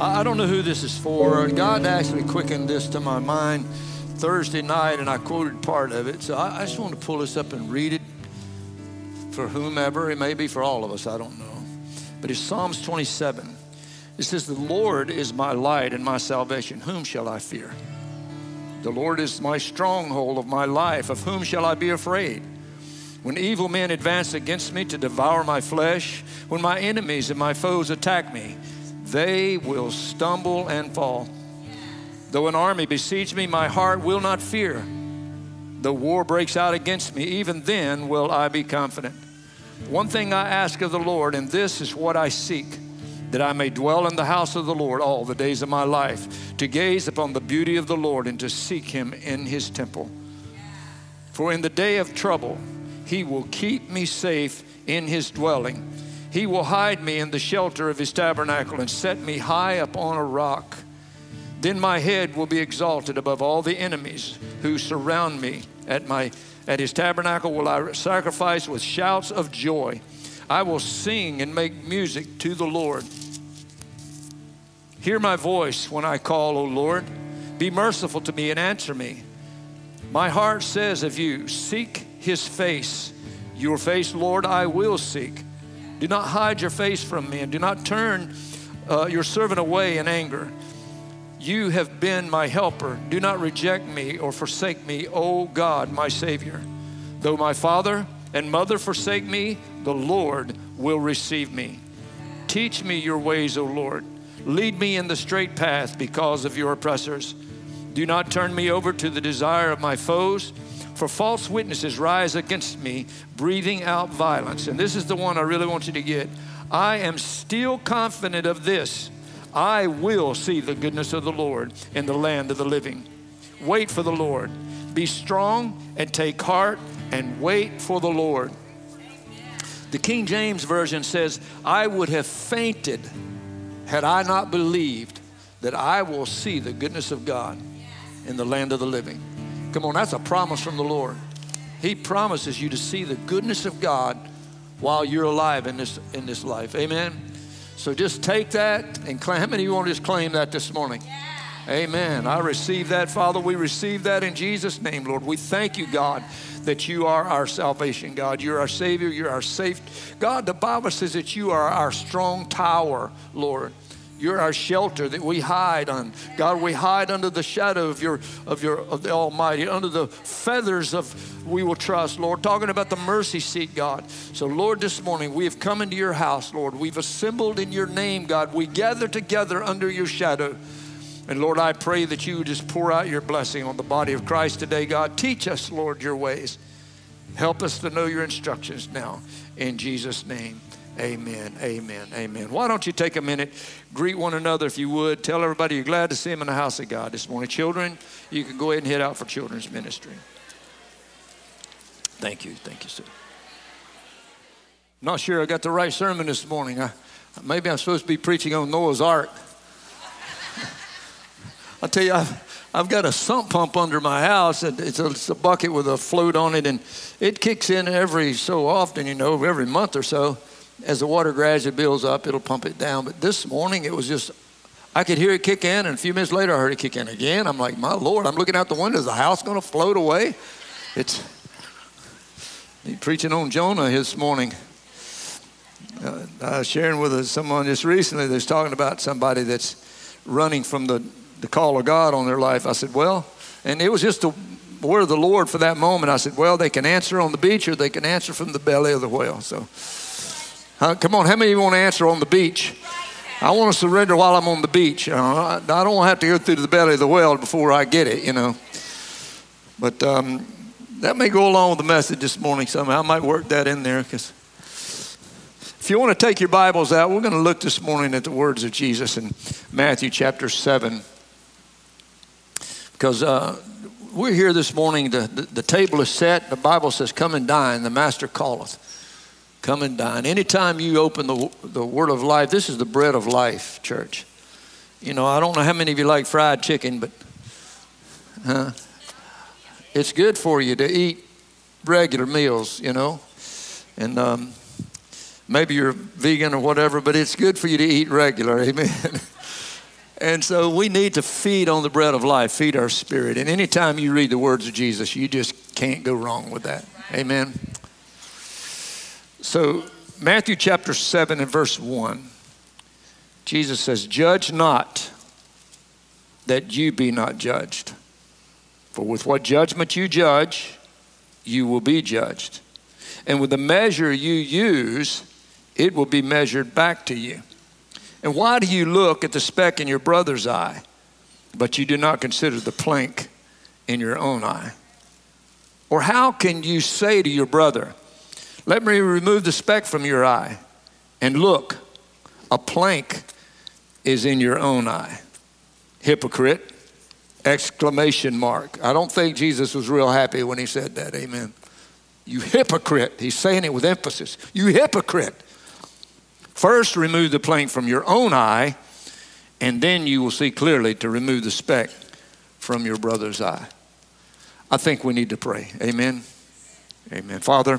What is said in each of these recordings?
I don't know who this is for. God actually quickened this to my mind Thursday night, and I quoted part of it. So I, just want to pull this up and read it for whomever. It may be for all of us, I don't know. But it's Psalms 27. It says, The Lord is my light and my salvation. Whom shall I fear? The Lord is my stronghold of my life. Of whom shall I be afraid? When evil men advance against me to devour my flesh, when my enemies and my foes attack me, they will stumble and fall. Though an army besiege me, my heart will not fear. The war breaks out against me, even then will I be confident. One thing I ask of the Lord, and this is what I seek that I may dwell in the house of the Lord all the days of my life, to gaze upon the beauty of the Lord and to seek him in his temple. For in the day of trouble, he will keep me safe in his dwelling. He will hide me in the shelter of his tabernacle and set me high upon a rock. Then my head will be exalted above all the enemies who surround me. At, my, at his tabernacle will I sacrifice with shouts of joy. I will sing and make music to the Lord. Hear my voice when I call, O Lord. Be merciful to me and answer me. My heart says of you, Seek his face. Your face, Lord, I will seek. Do not hide your face from me and do not turn uh, your servant away in anger. You have been my helper. Do not reject me or forsake me, O God, my Savior. Though my father and mother forsake me, the Lord will receive me. Teach me your ways, O Lord. Lead me in the straight path because of your oppressors. Do not turn me over to the desire of my foes for false witnesses rise against me, breathing out violence. And this is the one I really want you to get. I am still confident of this. I will see the goodness of the Lord in the land of the living. Wait for the Lord. Be strong and take heart and wait for the Lord. The King James Version says, I would have fainted had I not believed that I will see the goodness of God in the land of the living. Come on, that's a promise from the Lord. He promises you to see the goodness of God while you're alive in this, in this life. Amen. So just take that and claim. How many of you want to just claim that this morning? Yeah. Amen. I receive that, Father. We receive that in Jesus' name, Lord. We thank you, God, that you are our salvation, God. You're our Savior. You're our safe. God, the Bible says that you are our strong tower, Lord. You're our shelter that we hide on. God, we hide under the shadow of your of your of the Almighty, under the feathers of we will trust, Lord. Talking about the mercy seat, God. So, Lord, this morning we have come into your house, Lord. We've assembled in your name, God. We gather together under your shadow. And Lord, I pray that you would just pour out your blessing on the body of Christ today, God. Teach us, Lord, your ways. Help us to know your instructions now. In Jesus' name. Amen. Amen. Amen. Why don't you take a minute, greet one another if you would. Tell everybody you're glad to see them in the house of God this morning. Children, you can go ahead and head out for children's ministry. Thank you. Thank you, sir. Not sure I got the right sermon this morning. I, maybe I'm supposed to be preaching on Noah's Ark. I'll tell you, I've, I've got a sump pump under my house. It's a, it's a bucket with a float on it, and it kicks in every so often, you know, every month or so as the water gradually builds up, it'll pump it down. But this morning, it was just, I could hear it kick in, and a few minutes later, I heard it kick in again. I'm like, my Lord, I'm looking out the window. Is the house going to float away? It's preaching on Jonah this morning. Uh, I was sharing with someone just recently that's talking about somebody that's running from the, the call of God on their life. I said, well, and it was just the word of the Lord for that moment. I said, well, they can answer on the beach or they can answer from the belly of the whale. So uh, come on, how many of you want to answer on the beach? I want to surrender while I'm on the beach. Uh, I, I don't want to have to go through the belly of the well before I get it, you know. But um, that may go along with the message this morning somehow. I might work that in there because if you want to take your Bibles out, we're going to look this morning at the words of Jesus in Matthew chapter 7. Because uh, we're here this morning, the, the, the table is set, the Bible says, Come and dine, the Master calleth. Come and dine. Anytime you open the, the word of life, this is the bread of life, church. You know, I don't know how many of you like fried chicken, but huh? it's good for you to eat regular meals, you know. And um, maybe you're vegan or whatever, but it's good for you to eat regular. Amen. And so we need to feed on the bread of life, feed our spirit. And anytime you read the words of Jesus, you just can't go wrong with that. Amen. So, Matthew chapter 7 and verse 1, Jesus says, Judge not that you be not judged. For with what judgment you judge, you will be judged. And with the measure you use, it will be measured back to you. And why do you look at the speck in your brother's eye, but you do not consider the plank in your own eye? Or how can you say to your brother, Let me remove the speck from your eye, and look, a plank is in your own eye? Hypocrite! Exclamation mark. I don't think Jesus was real happy when he said that. Amen. You hypocrite. He's saying it with emphasis. You hypocrite. First, remove the plank from your own eye, and then you will see clearly to remove the speck from your brother's eye. I think we need to pray. Amen. Amen. Father,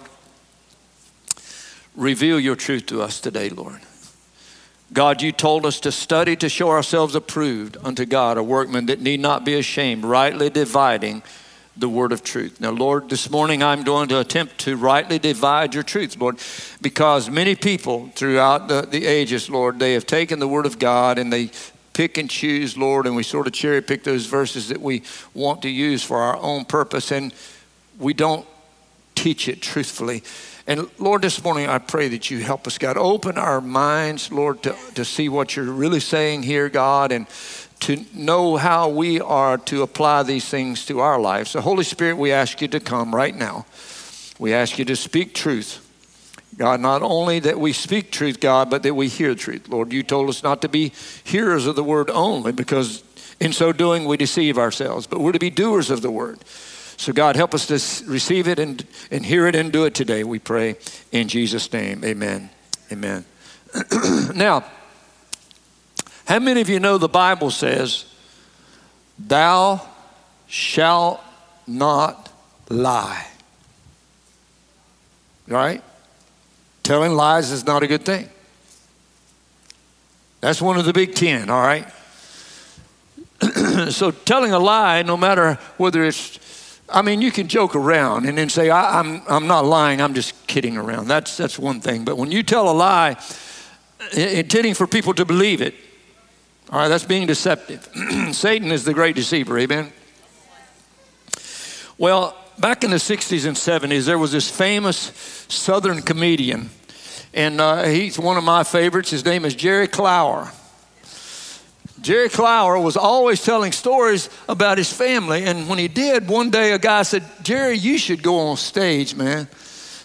reveal your truth to us today, Lord. God, you told us to study to show ourselves approved unto God, a workman that need not be ashamed, rightly dividing the word of truth. Now, Lord, this morning I'm going to attempt to rightly divide your truth, Lord, because many people throughout the, the ages, Lord, they have taken the word of God and they pick and choose, Lord, and we sort of cherry pick those verses that we want to use for our own purpose, and we don't teach it truthfully. And Lord, this morning I pray that you help us, God. Open our minds, Lord, to, to see what you're really saying here, God, and to know how we are to apply these things to our lives. So, Holy Spirit, we ask you to come right now. We ask you to speak truth. God, not only that we speak truth, God, but that we hear truth. Lord, you told us not to be hearers of the word only because in so doing we deceive ourselves, but we're to be doers of the word. So, God, help us to receive it and, and hear it and do it today, we pray. In Jesus' name, amen. Amen. now, how many of you know the Bible says, Thou shalt not lie? Right? Telling lies is not a good thing. That's one of the big ten, all right? so telling a lie, no matter whether it's, I mean, you can joke around and then say, I, am I'm, I'm not lying, I'm just kidding around. That's, that's one thing. But when you tell a lie, intending for people to believe it, all right, that's being deceptive. Satan is the great deceiver, amen? Well, back in the 60s and 70s, there was this famous Southern comedian, and uh, he's one of my favorites. His name is Jerry Clower. Jerry Clower was always telling stories about his family, and when he did, one day a guy said, Jerry, you should go on stage, man.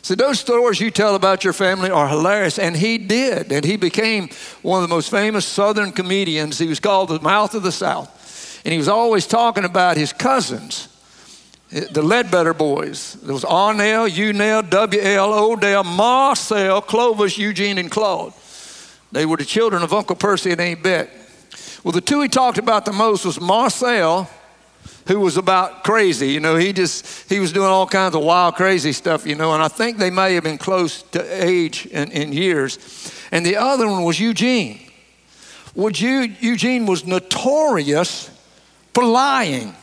So those stories you tell about your family are hilarious. And he did. And he became one of the most famous Southern comedians. He was called the Mouth of the South. And he was always talking about his cousins, the Ledbetter boys. There was Arnell, Unell, W.L., Odell, Marcel, Clovis, Eugene, and Claude. They were the children of Uncle Percy and Aunt Bet. Well, the two he talked about the most was Marcel who was about crazy. You know, he just, he was doing all kinds of wild, crazy stuff, you know, and I think they may have been close to age in, in years. And the other one was Eugene. Well, Eugene was notorious for lying.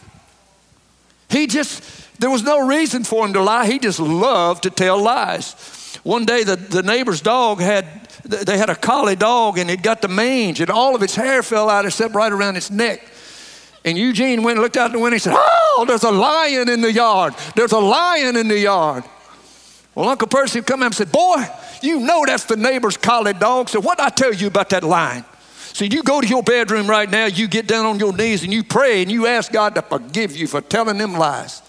He just, there was no reason for him to lie. He just loved to tell lies. One day, the, the neighbor's dog had, they had a collie dog and it got the mange and all of its hair fell out except right around its neck. And Eugene went and looked out the window and said, Oh, there's a lion in the yard. There's a lion in the yard. Well, Uncle Percy come in and said, Boy, you know that's the neighbor's collie dog. So what I tell you about that lion? So you go to your bedroom right now, you get down on your knees and you pray and you ask God to forgive you for telling them lies.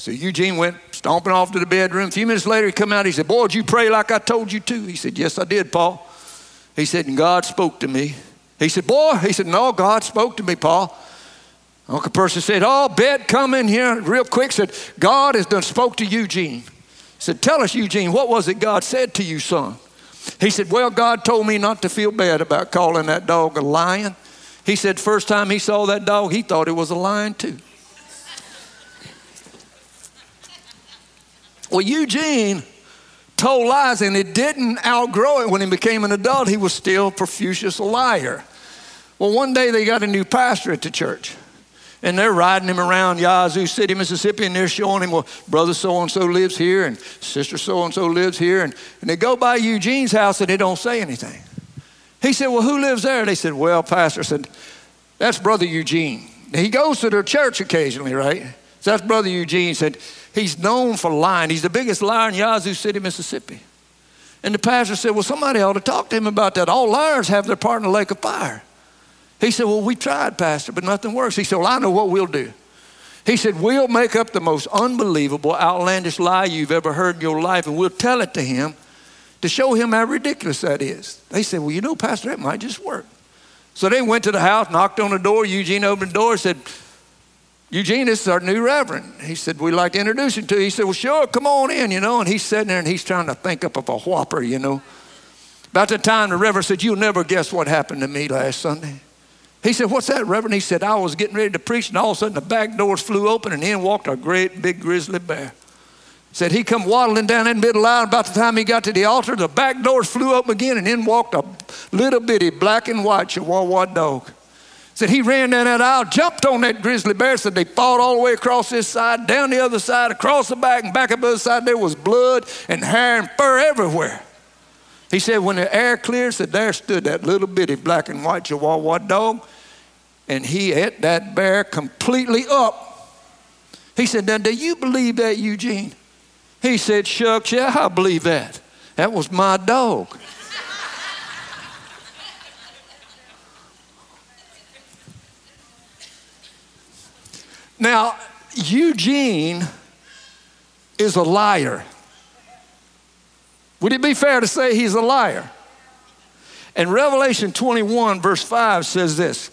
So Eugene went stomping off to the bedroom. A few minutes later, he come out. He said, Boy, did you pray like I told you to? He said, Yes, I did, Paul. He said, And God spoke to me. He said, Boy, he said, No, God spoke to me, Paul. Uncle Percy said, Oh, Bet, come in here real quick. Said, God has done spoke to Eugene. Said, Tell us, Eugene, what was it God said to you, son? He said, Well, God told me not to feel bad about calling that dog a lion. He said, First time he saw that dog, he thought it was a lion too. Well, Eugene told lies and it didn't outgrow it when he became an adult. He was still a liar. Well, one day they got a new pastor at the church. And they're riding him around Yazoo City, Mississippi, and they're showing him, well, brother so and so lives here, and sister so and so lives here. And, and they go by Eugene's house and they don't say anything. He said, Well, who lives there? They said, Well, Pastor said, That's Brother Eugene. He goes to their church occasionally, right? So that's Brother Eugene said, He's known for lying. He's the biggest liar in Yazoo City, Mississippi. And the pastor said, Well, somebody ought to talk to him about that. All liars have their part in the lake of fire. He said, Well, we tried, Pastor, but nothing works. He said, Well, I know what we'll do. He said, We'll make up the most unbelievable, outlandish lie you've ever heard in your life, and we'll tell it to him to show him how ridiculous that is. They said, Well, you know, Pastor, that might just work. So they went to the house, knocked on the door. Eugene opened the door said, Eugene, this is our new reverend. He said, We'd like to introduce him to you. He said, Well, sure, come on in, you know. And he's sitting there and he's trying to think up of a whopper, you know. About the time the reverend said, You'll never guess what happened to me last Sunday. He said, What's that, Reverend? He said, I was getting ready to preach, and all of a sudden the back doors flew open, and in walked a great big grizzly bear. Said he come waddling down in the middle aisle. About the time he got to the altar, the back doors flew open again, and in walked a little bitty black and white Chihuahua dog. Said he ran down that aisle, jumped on that grizzly bear. Said they fought all the way across this side, down the other side, across the back, and back up the other side. There was blood and hair and fur everywhere. He said when the air cleared, said there stood that little bitty black and white Chihuahua dog, and he ate that bear completely up. He said, Now, do you believe that, Eugene? He said, Shucks, yeah, I believe that. That was my dog. Now, Eugene is a liar. Would it be fair to say he's a liar? And Revelation 21, verse 5 says this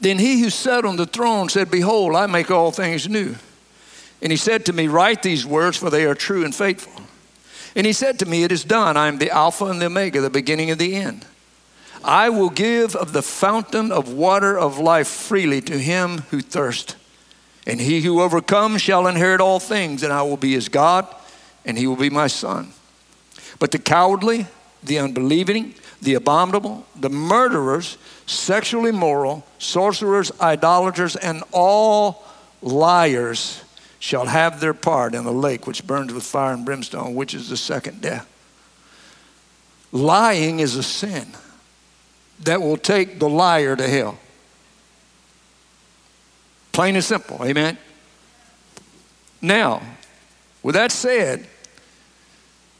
Then he who sat on the throne said, Behold, I make all things new. And he said to me, Write these words, for they are true and faithful. And he said to me, It is done. I am the Alpha and the Omega, the beginning and the end. I will give of the fountain of water of life freely to him who thirsts. And he who overcomes shall inherit all things, and I will be his God, and he will be my son. But the cowardly, the unbelieving, the abominable, the murderers, sexually immoral, sorcerers, idolaters, and all liars shall have their part in the lake which burns with fire and brimstone, which is the second death. Lying is a sin that will take the liar to hell. Plain and simple, amen? Now, with that said,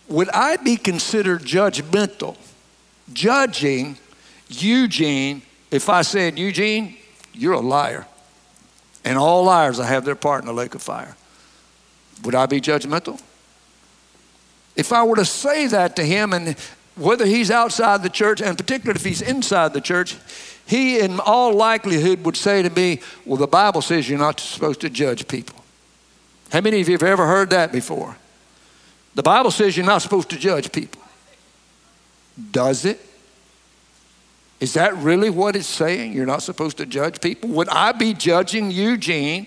would I be considered judgmental, judging Eugene if I said, Eugene, you're a liar? And all liars, I have their part in the lake of fire. Would I be judgmental? If I were to say that to him, and whether he's outside the church, and particularly if he's inside the church, he in all likelihood would say to me, Well, the Bible says you're not supposed to judge people. How many of you have ever heard that before? The Bible says you're not supposed to judge people. Does it? Is that really what it's saying? You're not supposed to judge people? Would I be judging you Eugene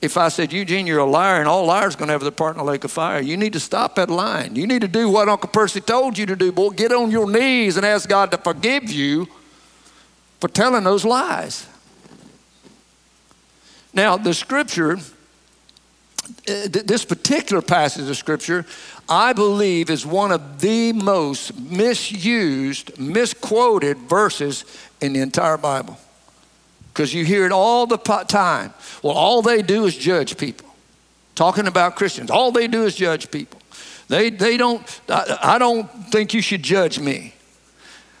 if I said, Eugene, you're a liar and all liars are going to have their part in the lake of fire? You need to stop that lying. You need to do what Uncle Percy told you to do, boy. Get on your knees and ask God to forgive you for telling those lies. Now, the scripture, uh, this particular passage of scripture, I believe is one of the most misused, misquoted verses in the entire Bible. Because you hear it all the time. Well, all they do is judge people. Talking about Christians, all they do is judge people. They, they don't, I, I don't think you should judge me.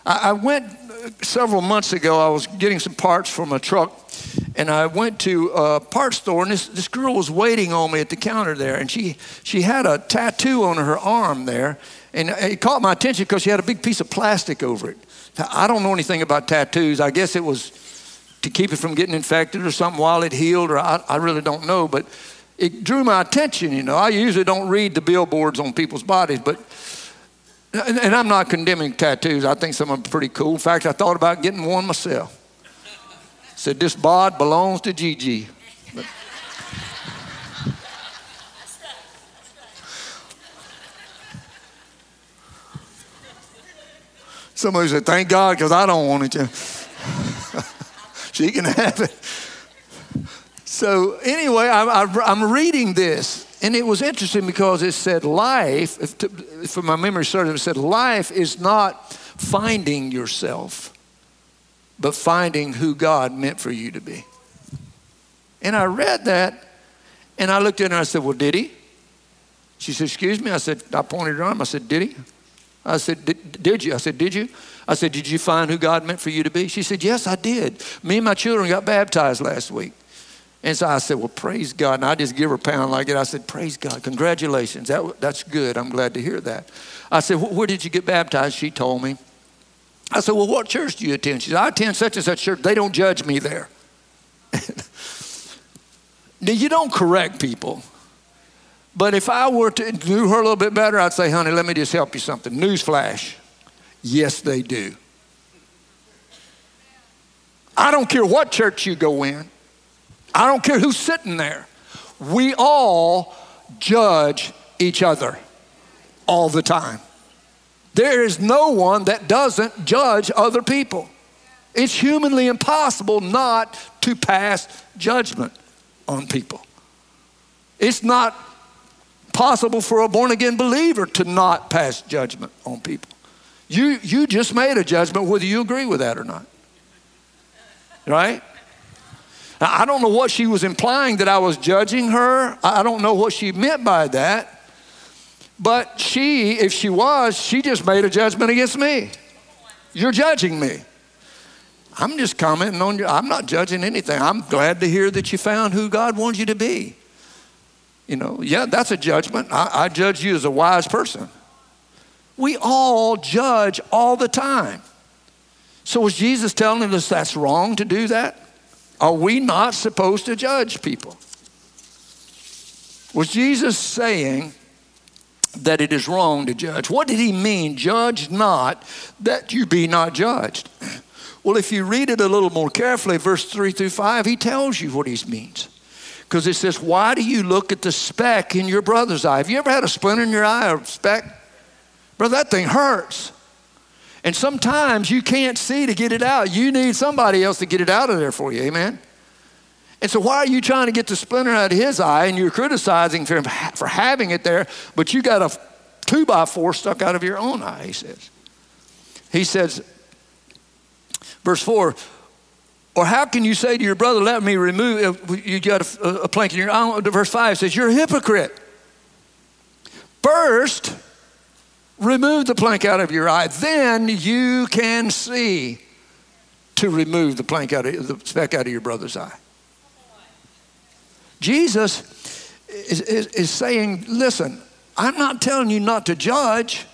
I, I went several months ago, I was getting some parts from a truck, and I went to a parts store, and this, this girl was waiting on me at the counter there, and she, she had a tattoo on her arm there, and it caught my attention because she had a big piece of plastic over it. I don't know anything about tattoos. I guess it was to keep it from getting infected or something while it healed, or I, I really don't know, but it drew my attention, you know. I usually don't read the billboards on people's bodies, but and, and I'm not condemning tattoos. I think some of them are pretty cool. In fact, I thought about getting one myself. Said this bod belongs to Gigi. But, Somebody said, Thank God, because I don't want it to. She can have it. So, anyway, I'm, I'm reading this, and it was interesting because it said life, if, to, if my memory serves, it said life is not finding yourself, but finding who God meant for you to be. And I read that, and I looked at her and I said, Well, did he? She said, Excuse me. I said, I pointed her arm. I said, Did he? I said, Did you? I said, Did you? I said, Did you find who God meant for you to be? She said, Yes, I did. Me and my children got baptized last week. And so I said, Well, praise God. And I just give her a pound like it. I said, Praise God. Congratulations. That, that's good. I'm glad to hear that. I said, Where did you get baptized? She told me. I said, Well, what church do you attend? She said, I attend such and such church. They don't judge me there. now, you don't correct people. But if I were to do her a little bit better, I'd say, honey, let me just help you something. Newsflash. Yes, they do. I don't care what church you go in. I don't care who's sitting there. We all judge each other all the time. There is no one that doesn't judge other people. It's humanly impossible not to pass judgment on people. It's not possible for a born again believer to not pass judgment on people. You, you just made a judgment whether you agree with that or not. Right? Now, I don't know what she was implying that I was judging her. I don't know what she meant by that. But she, if she was, she just made a judgment against me. You're judging me. I'm just commenting on you. I'm not judging anything. I'm glad to hear that you found who God wants you to be. You know, yeah, that's a judgment. I, I judge you as a wise person. We all judge all the time. So was Jesus telling us that's wrong to do that? Are we not supposed to judge people? Was Jesus saying that it is wrong to judge? What did he mean? Judge not that you be not judged. Well, if you read it a little more carefully, verse 3 through 5, he tells you what he means. Because it says, Why do you look at the speck in your brother's eye? Have you ever had a splinter in your eye or a speck? Brother, that thing hurts. And sometimes you can't see to get it out. You need somebody else to get it out of there for you. Amen? And so, why are you trying to get the splinter out of his eye and you're criticizing for, for having it there, but you got a two by four stuck out of your own eye, he says. He says, verse 4 or how can you say to your brother, let me remove, you got a, a plank in your eye? Verse 5 says, You're a hypocrite. First, remove the plank out of your eye, then you can see to remove the plank out of the speck out of your brother's eye. Jesus is, is, is saying, listen, I'm not telling you not to judge,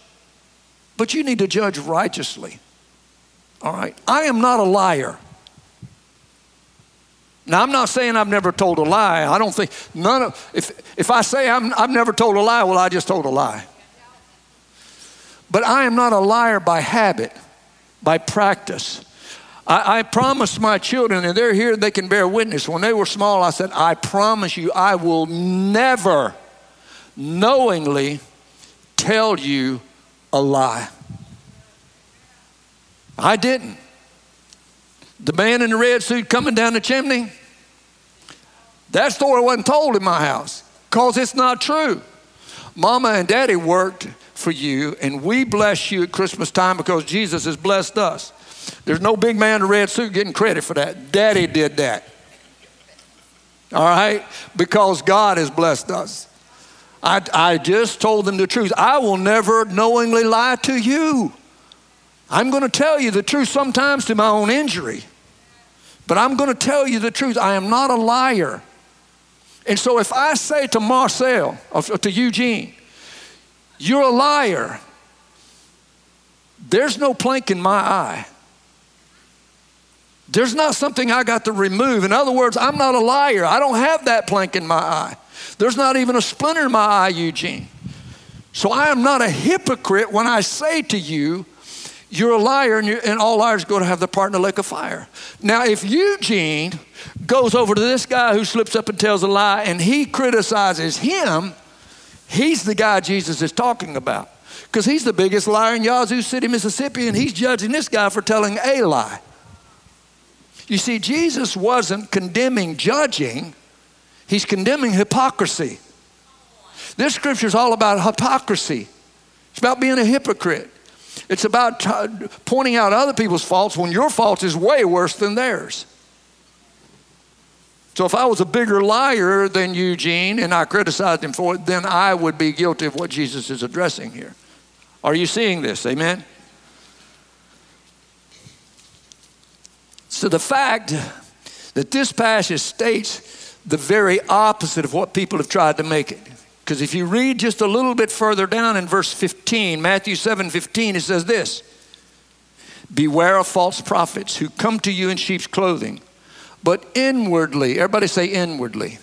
but you need to judge righteously. All right? I am not a liar. Now, I'm not saying I've never told a lie. I don't think, none of, if, if I say I'm, I've never told a lie, well, I just told a lie. But I am not a liar by habit, by practice. I, I promised my children, and they're here, they can bear witness. When they were small, I said, I promise you, I will never knowingly tell you a lie. I didn't. The man in the red suit coming down the chimney, that story wasn't told in my house because it's not true. Mama and daddy worked for you, and we bless you at Christmas time because Jesus has blessed us. There's no big man in a red suit getting credit for that. Daddy did that. All right? Because God has blessed us. I, I just told them the truth. I will never knowingly lie to you. I'm going to tell you the truth sometimes to my own injury, but I'm going to tell you the truth. I am not a liar. And so if I say to Marcel, or to Eugene, you're a liar. There's no plank in my eye. There's not something I got to remove. In other words, I'm not a liar. I don't have that plank in my eye. There's not even a splinter in my eye, Eugene. So I am not a hypocrite when I say to you, you're a liar and, and all liars go to have their part in the lake of fire. Now, if Eugene goes over to this guy who slips up and tells a lie and he criticizes him, He's the guy Jesus is talking about. Because he's the biggest liar in Yazoo City, Mississippi, and he's judging this guy for telling a lie. You see, Jesus wasn't condemning judging, he's condemning hypocrisy. This scripture is all about hypocrisy, it's about being a hypocrite. It's about t- pointing out other people's faults when your fault is way worse than theirs. So if I was a bigger liar than Eugene and I criticized him for it, then I would be guilty of what Jesus is addressing here. Are you seeing this? Amen? So the fact that this passage states the very opposite of what people have tried to make it. Because if you read just a little bit further down in verse 15, Matthew 7 15, it says this Beware of false prophets who come to you in sheep's clothing but inwardly, everybody say inwardly.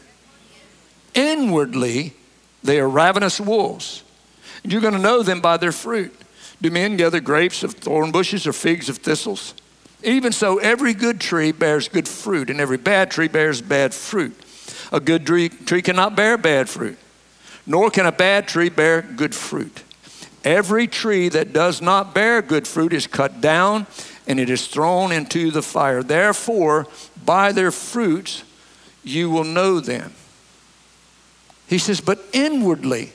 Inwardly, they are ravenous wolves. You're going to know them by their fruit. Do men gather grapes of thorn bushes or figs of thistles? Even so, every good tree bears good fruit, and every bad tree bears bad fruit. A good tree, tree cannot bear bad fruit, nor can a bad tree bear good fruit. Every tree that does not bear good fruit is cut down and it is thrown into the fire. Therefore, by their fruits you will know them. He says, but inwardly,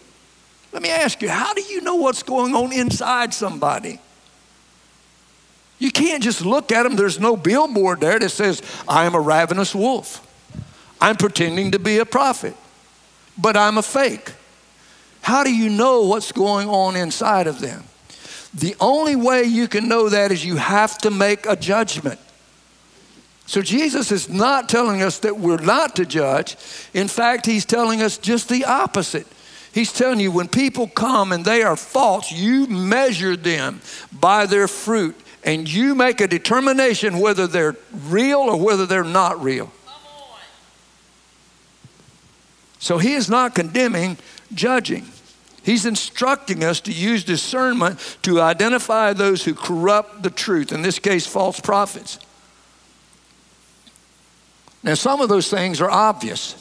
let me ask you, how do you know what's going on inside somebody? You can't just look at them. There's no billboard there that says, I am a ravenous wolf. I'm pretending to be a prophet, but I'm a fake. How do you know what's going on inside of them? The only way you can know that is you have to make a judgment. So Jesus is not telling us that we're not to judge. In fact, he's telling us just the opposite. He's telling you when people come and they are false, you measure them by their fruit and you make a determination whether they're real or whether they're not real. So he is not condemning judging. He's instructing us to use discernment to identify those who corrupt the truth, in this case, false prophets. Now, some of those things are obvious.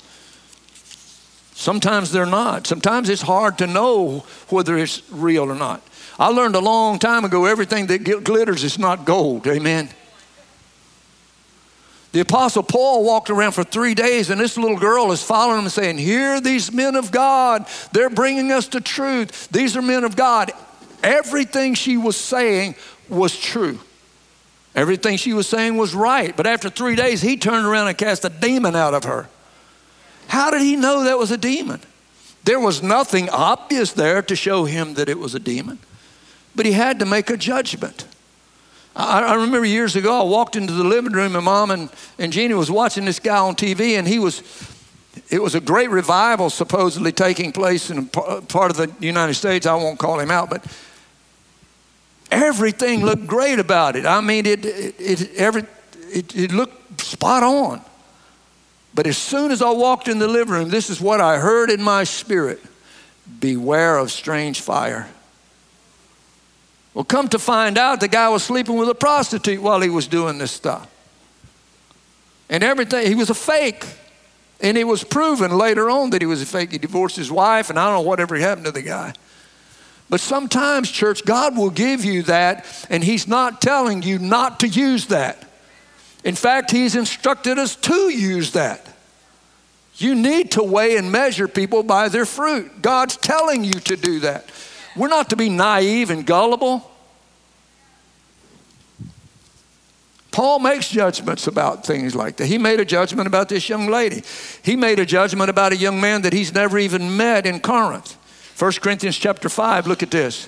Sometimes they're not. Sometimes it's hard to know whether it's real or not. I learned a long time ago everything that glitters is not gold. Amen. The Apostle Paul walked around for three days, and this little girl is following him saying, Here, these men of God, they're bringing us to truth. These are men of God. Everything she was saying was true. Everything she was saying was right. But after three days, he turned around and cast a demon out of her. How did he know that was a demon? There was nothing obvious there to show him that it was a demon, but he had to make a judgment. I, I remember years ago, I walked into the living room and mom and, and Jeannie was watching this guy on TV and he was, it was a great revival supposedly taking place in part of the United States. I won't call him out, but everything looked great about it. I mean, it, it, it, every, it, it looked spot on. But as soon as I walked in the living room, this is what I heard in my spirit beware of strange fire. Well, come to find out, the guy was sleeping with a prostitute while he was doing this stuff. And everything, he was a fake. And it was proven later on that he was a fake. He divorced his wife, and I don't know whatever happened to the guy. But sometimes, church, God will give you that, and He's not telling you not to use that. In fact, He's instructed us to use that. You need to weigh and measure people by their fruit. God's telling you to do that. We're not to be naive and gullible. Paul makes judgments about things like that. He made a judgment about this young lady. He made a judgment about a young man that he's never even met in Corinth. 1 Corinthians chapter 5, look at this.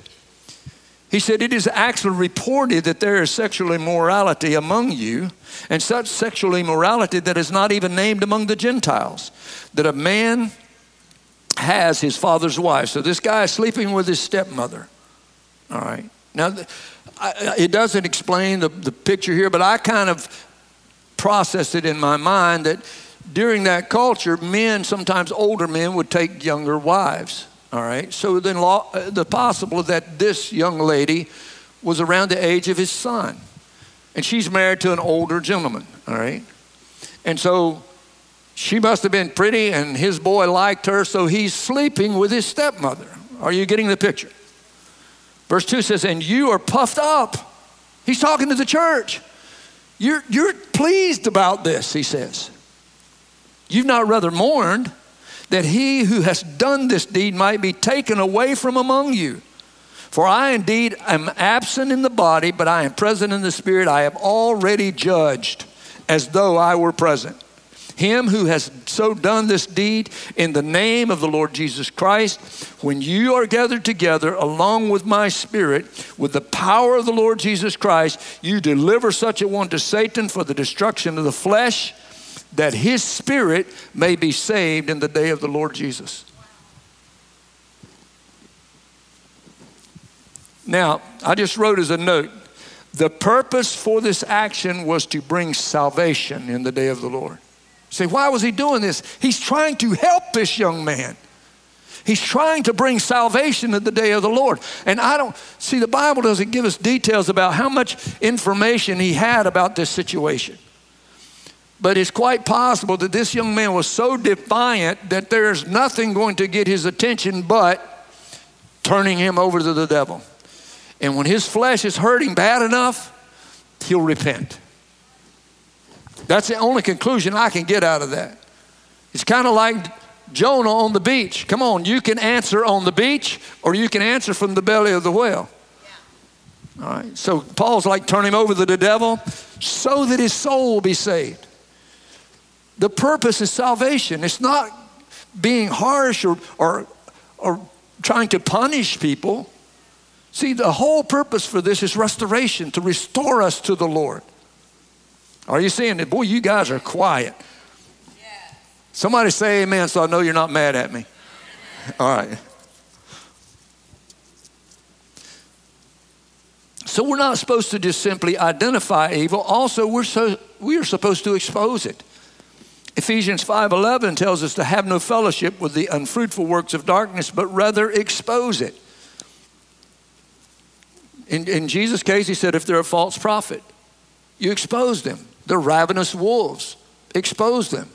He said, It is actually reported that there is sexual immorality among you, and such sexual immorality that is not even named among the Gentiles, that a man has his father's wife. So this guy is sleeping with his stepmother. All right. Now, it doesn't explain the, the picture here, but I kind of processed it in my mind that during that culture, men, sometimes older men, would take younger wives. All right. So then, law, uh, the possible that this young lady was around the age of his son, and she's married to an older gentleman. All right. And so she must have been pretty, and his boy liked her, so he's sleeping with his stepmother. Are you getting the picture? Verse 2 says, And you are puffed up. He's talking to the church. You're, you're pleased about this, he says. You've not rather mourned that he who has done this deed might be taken away from among you. For I indeed am absent in the body, but I am present in the spirit. I have already judged as though I were present. Him who has so done this deed in the name of the Lord Jesus Christ, when you are gathered together along with my spirit, with the power of the Lord Jesus Christ, you deliver such a one to Satan for the destruction of the flesh that his spirit may be saved in the day of the Lord Jesus. Now, I just wrote as a note the purpose for this action was to bring salvation in the day of the Lord. Say, why was he doing this? He's trying to help this young man. He's trying to bring salvation in the day of the Lord. And I don't see the Bible doesn't give us details about how much information he had about this situation. But it's quite possible that this young man was so defiant that there's nothing going to get his attention but turning him over to the devil. And when his flesh is hurting bad enough, he'll repent. That's the only conclusion I can get out of that. It's kind of like Jonah on the beach. Come on, you can answer on the beach or you can answer from the belly of the whale. Yeah. All right, so Paul's like, turn him over to the devil so that his soul will be saved. The purpose is salvation. It's not being harsh or, or, or trying to punish people. See, the whole purpose for this is restoration, to restore us to the Lord. Are you seeing it? Boy, you guys are quiet. Somebody say amen so I know you're not mad at me. All right. So we're not supposed to just simply identify evil. Also, we're so we are supposed to expose it. Ephesians 5:11 tells us to have no fellowship with the unfruitful works of darkness, but rather expose it. In, in Jesus' case, he said, if they're a false prophet, you expose them. They're ravenous wolves. Expose them.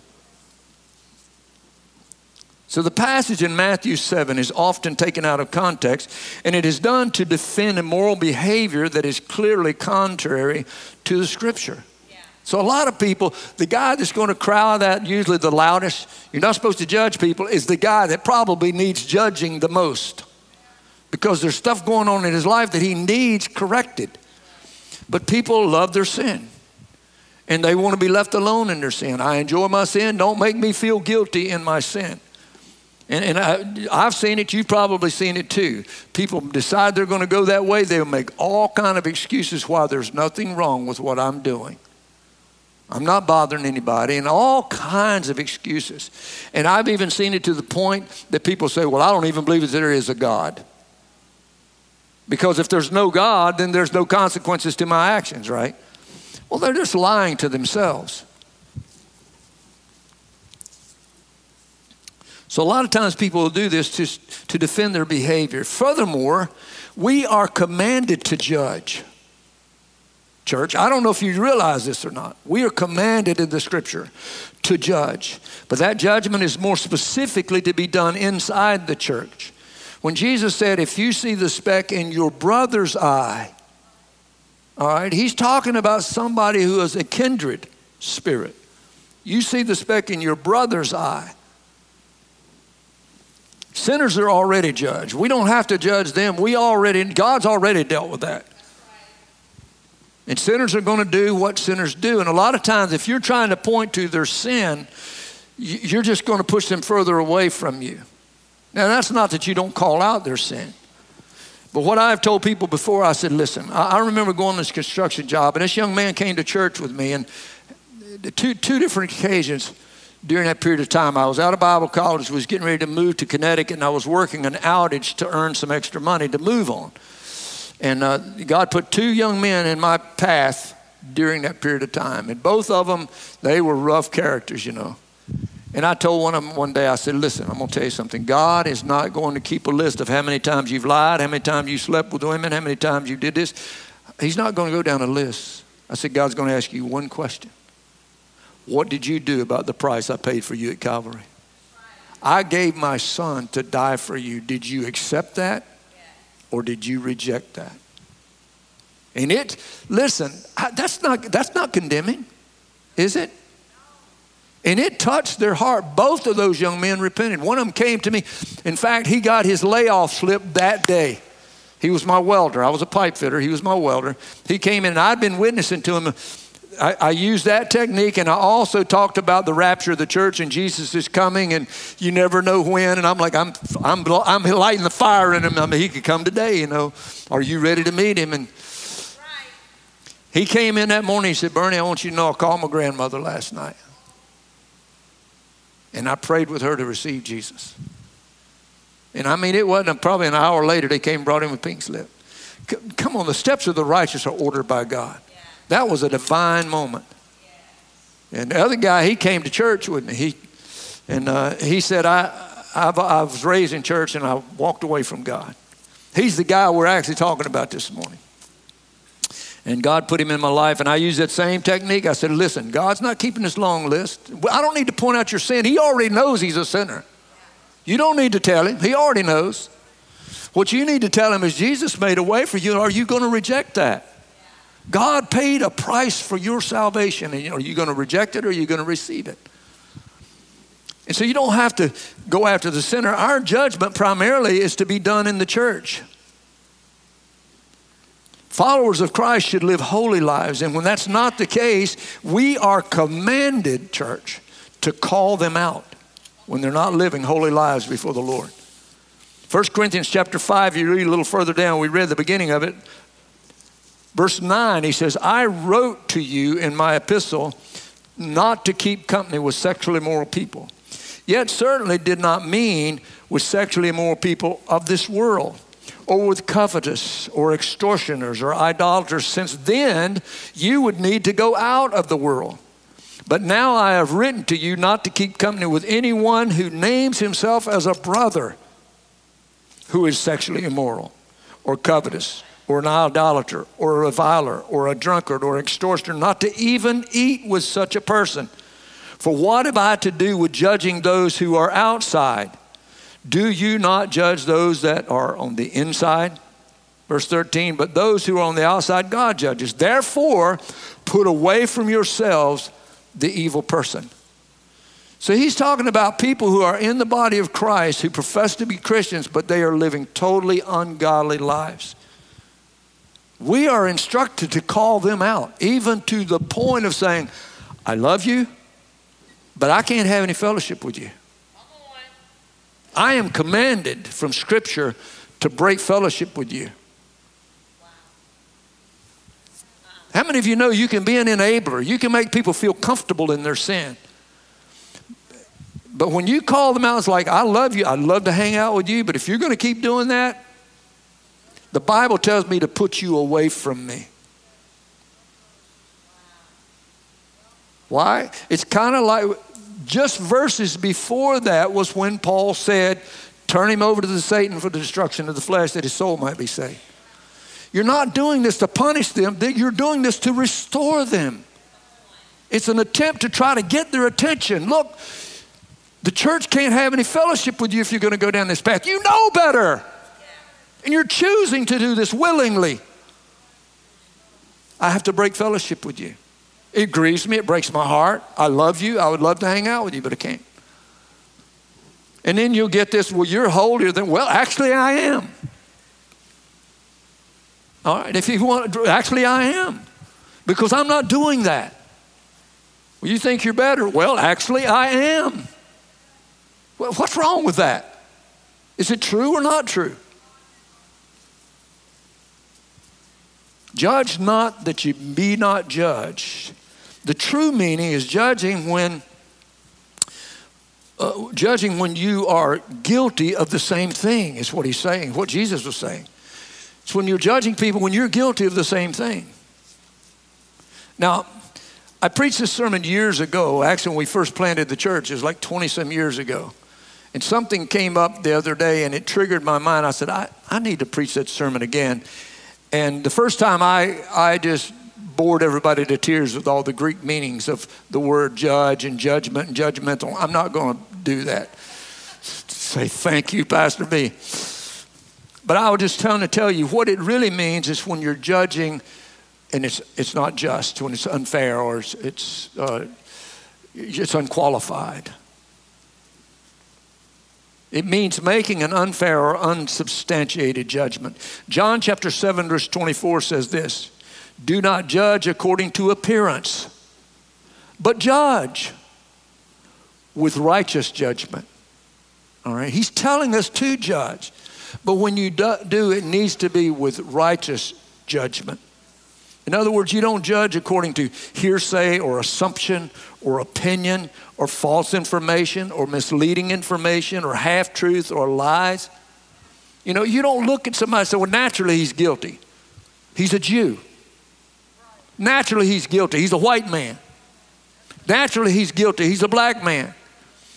So the passage in Matthew 7 is often taken out of context, and it is done to defend immoral behavior that is clearly contrary to the scripture. So a lot of people, the guy that's going to cry that usually the loudest, you're not supposed to judge people, is the guy that probably needs judging the most. Because there's stuff going on in his life that he needs corrected. But people love their sin and they want to be left alone in their sin. I enjoy my sin. Don't make me feel guilty in my sin. And, and I, have seen it. You've probably seen it too. People decide they're going to go that way. They'll make all kind of excuses why there's nothing wrong with what I'm doing. I'm not bothering anybody, and all kinds of excuses. And I've even seen it to the point that people say, Well, I don't even believe that there is a God. Because if there's no God, then there's no consequences to my actions, right? Well, they're just lying to themselves. So, a lot of times people will do this to, to defend their behavior. Furthermore, we are commanded to judge. Church, I don't know if you realize this or not. We are commanded in the scripture to judge, but that judgment is more specifically to be done inside the church. When Jesus said, If you see the speck in your brother's eye, all right, he's talking about somebody who is a kindred spirit. You see the speck in your brother's eye. Sinners are already judged. We don't have to judge them. We already, God's already dealt with that. And sinners are going to do what sinners do. And a lot of times, if you're trying to point to their sin, you're just going to push them further away from you. Now, that's not that you don't call out their sin. But what I've told people before, I said, listen, I, remember going on this construction job, and this young man came to church with me, and two, two different occasions during that period of time. I was out of Bible college, was getting ready to move to Connecticut, and I was working an outage to earn some extra money to move on. And uh, God put two young men in my path during that period of time. And both of them, they were rough characters, you know. And I told one of them one day, I said, listen, I'm going to tell you something. God is not going to keep a list of how many times you've lied, how many times you slept with women, how many times you did this. He's not going to go down a list. I said, God's going to ask you one question What did you do about the price I paid for you at Calvary? I gave my son to die for you. Did you accept that or did you reject that? And it, listen, that's not, that's not condemning, is it? And it touched their heart. Both of those young men repented. One of them came to me. In fact, he got his layoff slip that day. He was my welder. I was a pipe fitter. He was my welder. He came in, and I'd been witnessing to him. I, I, used that technique, and I also talked about the rapture of the church, and Jesus is coming, and you never know when. And I'm like, I'm, I'm, I'm lighting the fire in him. I mean, he could come today, you know. Are you ready to meet him? And he came in that morning. He said, Bernie, I want you to know I called my grandmother last night. And I prayed with her to receive Jesus. And I mean, it wasn't probably an hour later they came and brought him a pink slip. C- come on, the steps of the righteous are ordered by God. Yeah. That was a divine moment. And the other guy, he came to church with me. He, and uh, he said, I, I, I was raised in church and I walked away from God. He's the guy we're actually talking about this morning. And God put him in my life, and I used that same technique. I said, Listen, God's not keeping this long list. I don't need to point out your sin. He already knows he's a sinner. You don't need to tell him, he already knows. What you need to tell him is, Jesus made a way for you. Are you going to reject that? God paid a price for your salvation, and are you going to reject it or are you going to receive it? And so you don't have to go after the sinner. Our judgment primarily is to be done in the church. Followers of Christ should live holy lives. And when that's not the case, we are commanded, church, to call them out when they're not living holy lives before the Lord. 1 Corinthians chapter 5, you read a little further down, we read the beginning of it. Verse 9, he says, I wrote to you in my epistle not to keep company with sexually immoral people, yet certainly did not mean with sexually immoral people of this world or with covetous or extortioners or idolaters, since then you would need to go out of the world. But now I have written to you not to keep company with anyone who names himself as a brother who is sexually immoral or covetous or an idolater or a reviler or a drunkard or extortioner, not to even eat with such a person. For what have I to do with judging those who are outside? Do you not judge those that are on the inside? Verse 13, but those who are on the outside, God judges. Therefore, put away from yourselves the evil person. So he's talking about people who are in the body of Christ who profess to be Christians, but they are living totally ungodly lives. We are instructed to call them out, even to the point of saying, I love you, but I can't have any fellowship with you. I am commanded from Scripture to break fellowship with you. How many of you know you can be an enabler? You can make people feel comfortable in their sin. But when you call them out, it's like, I love you. I'd love to hang out with you. But if you're going to keep doing that, the Bible tells me to put you away from me. Why? It's kind of like just verses before that was when Paul said, Turn him over to the Satan for the destruction of the flesh that his soul might be saved. You're not doing this to punish them, you're doing this to restore them. It's an attempt to try to get their attention. Look, the church can't have any fellowship with you if you're going to go down this path. You know better. And you're choosing to do this willingly. I have to break fellowship with you. It grieves me, it breaks my heart. I love you, I would love to hang out with you, but I can't. And then you'll get this, well, you're holier than, well, actually, I am. All right, if you want, actually, I am. Because I'm not doing that. Well, you think you're better? Well, actually, I am. Well, what's wrong with that? Is it true or not true? Judge not that you be not judged. The true meaning is judging when uh, judging when you are guilty of the same thing is what he's saying, what Jesus was saying. It's when you're judging people when you're guilty of the same thing. Now, I preached this sermon years ago. Actually, when we first planted the church, it was like 20 some years ago. And something came up the other day and it triggered my mind. I said, I, I need to preach that sermon again. And the first time I, I just bored everybody to tears with all the Greek meanings of the word judge and judgment and judgmental. I'm not going to do that. Say thank you, Pastor B. But I was just trying to tell you what it really means is when you're judging and it's, it's not just, when it's unfair or it's, it's, uh, it's unqualified. It means making an unfair or unsubstantiated judgment. John chapter 7, verse 24 says this Do not judge according to appearance, but judge with righteous judgment. All right? He's telling us to judge. But when you do, it needs to be with righteous judgment. In other words, you don't judge according to hearsay or assumption or opinion or false information or misleading information or half truth or lies. You know, you don't look at somebody and say, well, naturally he's guilty. He's a Jew. Naturally he's guilty. He's a white man. Naturally he's guilty. He's a black man.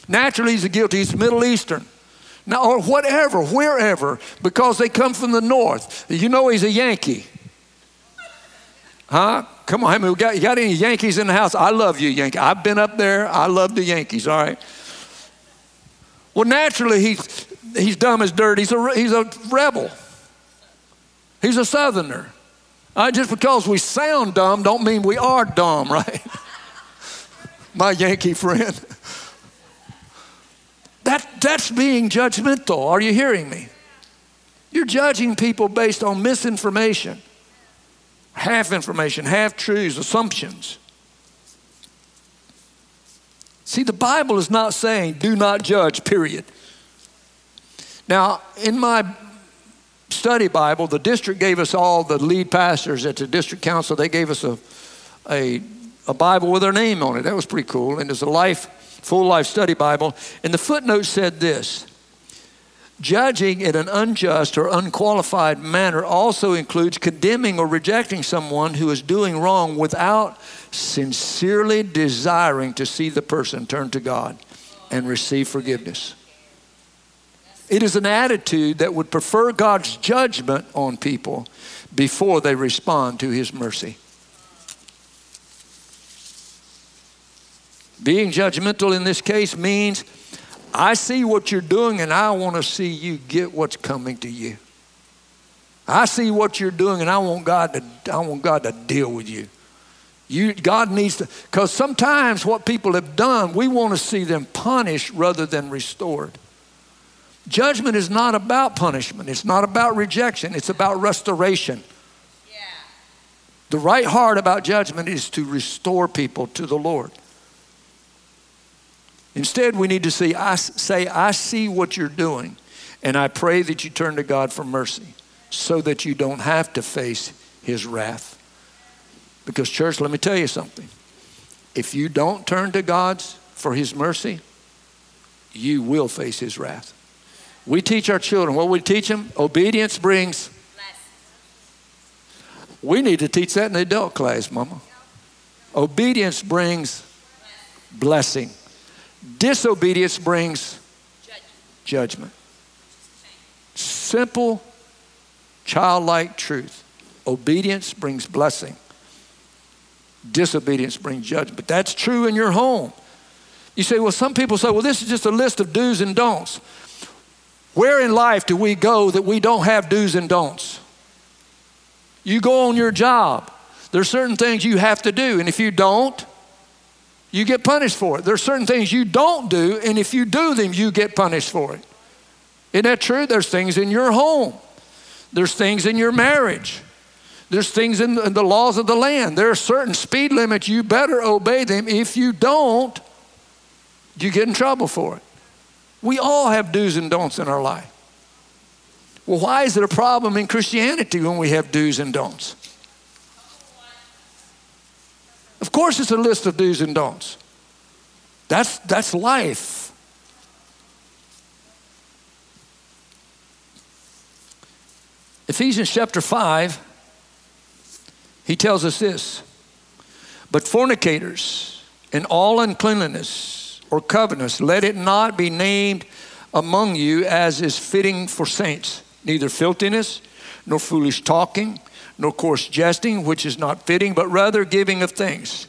Naturally he's guilty. He's Middle Eastern. Now, or whatever, wherever, because they come from the north. You know he's a Yankee. Huh? Come on, I mean, got, you got any Yankees in the house? I love you, Yankee. I've been up there. I love the Yankees, all right? Well, naturally, he's, he's dumb as dirt. He's a, he's a rebel. He's a southerner. Uh, just because we sound dumb don't mean we are dumb, right? My Yankee friend. That, that's being judgmental. Are you hearing me? You're judging people based on misinformation half information, half truths, assumptions. See, the Bible is not saying do not judge, period. Now, in my study Bible, the district gave us all the lead pastors at the district council, they gave us a, a, a Bible with our name on it. That was pretty cool. And it's a life, full life study Bible. And the footnote said this Judging in an unjust or unqualified manner also includes condemning or rejecting someone who is doing wrong without sincerely desiring to see the person turn to God and receive forgiveness. It is an attitude that would prefer God's judgment on people before they respond to His mercy. Being judgmental in this case means I see what you're doing and I want to see you get what's coming to you. I see what you're doing and I want God to, I want God to deal with you. You, God needs to, because sometimes what people have done, we want to see them punished rather than restored. Judgment is not about punishment, it's not about rejection, it's about restoration. Yeah. The right heart about judgment is to restore people to the Lord. Instead, we need to see, I, say, I see what you're doing, and I pray that you turn to God for mercy so that you don't have to face his wrath. Because, church, let me tell you something. If you don't turn to God for his mercy, you will face his wrath. We teach our children, what we teach them? Obedience brings. We need to teach that in the adult class, Mama. Obedience brings blessing. Disobedience brings judgment. Simple, childlike truth. Obedience brings blessing. Disobedience brings judgment. But that's true in your home. You say, well, some people say, well, this is just a list of do's and don'ts. Where in life do we go that we don't have do's and don'ts? You go on your job. There's certain things you have to do, and if you don't, you get punished for it. There's certain things you don't do, and if you do them, you get punished for it. Isn't that true? There's things in your home, there's things in your marriage, there's things in the laws of the land. There are certain speed limits, you better obey them. If you don't, you get in trouble for it. We all have do's and don'ts in our life. Well, why is it a problem in Christianity when we have do's and don'ts? Of course, it's a list of do's and don'ts. That's, that's life. Ephesians chapter 5, he tells us this But fornicators and all uncleanness or covetous. let it not be named among you as is fitting for saints, neither filthiness, nor foolish talking nor coarse jesting, which is not fitting, but rather giving of thanks.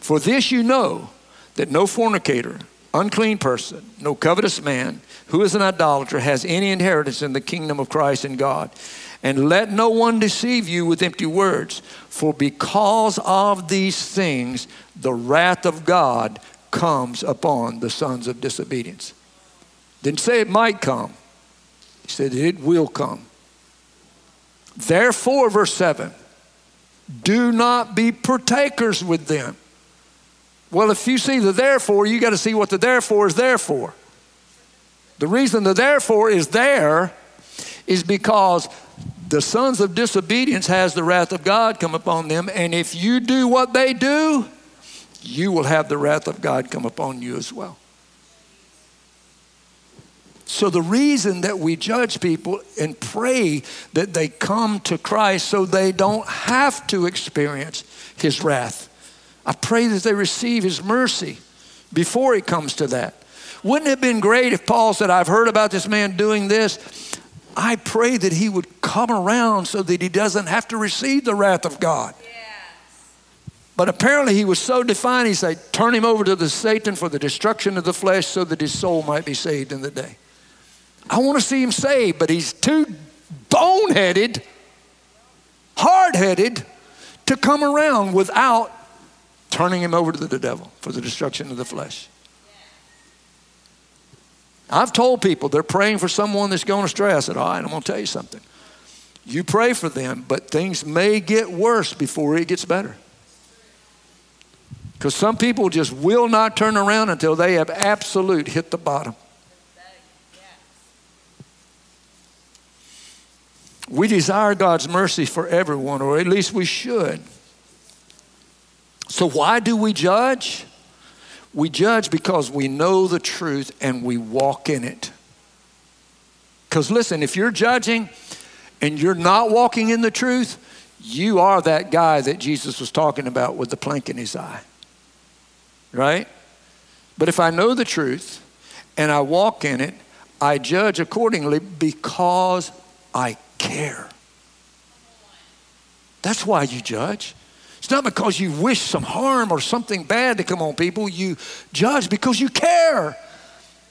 For this you know that no fornicator, unclean person, no covetous man, who is an idolater, has any inheritance in the kingdom of Christ and God. And let no one deceive you with empty words, for because of these things, the wrath of God comes upon the sons of disobedience. Didn't say it might come, he said it will come. Therefore, verse 7 do not be partakers with them. Well, if you see the therefore, you got to see what the therefore is there for. The reason the therefore is there is because the sons of disobedience has the wrath of God come upon them, and if you do what they do, you will have the wrath of God come upon you as well. So, the reason that we judge people and pray that they come to Christ so they don't have to experience His wrath. I pray that they receive His mercy before it comes to that. Wouldn't it have been great if Paul said, I've heard about this man doing this? I pray that he would come around so that he doesn't have to receive the wrath of God. But apparently he was so defined, he said, Turn him over to the Satan for the destruction of the flesh so that his soul might be saved in the day. I want to see him saved, but he's too boneheaded, hard headed to come around without turning him over to the devil for the destruction of the flesh. I've told people they're praying for someone that's going astray. I said, All right, I'm going to tell you something. You pray for them, but things may get worse before it gets better. Because some people just will not turn around until they have absolute hit the bottom. We desire God's mercy for everyone, or at least we should. So, why do we judge? We judge because we know the truth and we walk in it. Because listen, if you're judging and you're not walking in the truth, you are that guy that Jesus was talking about with the plank in his eye. Right? But if I know the truth and I walk in it, I judge accordingly because I care. That's why you judge. It's not because you wish some harm or something bad to come on people. You judge because you care.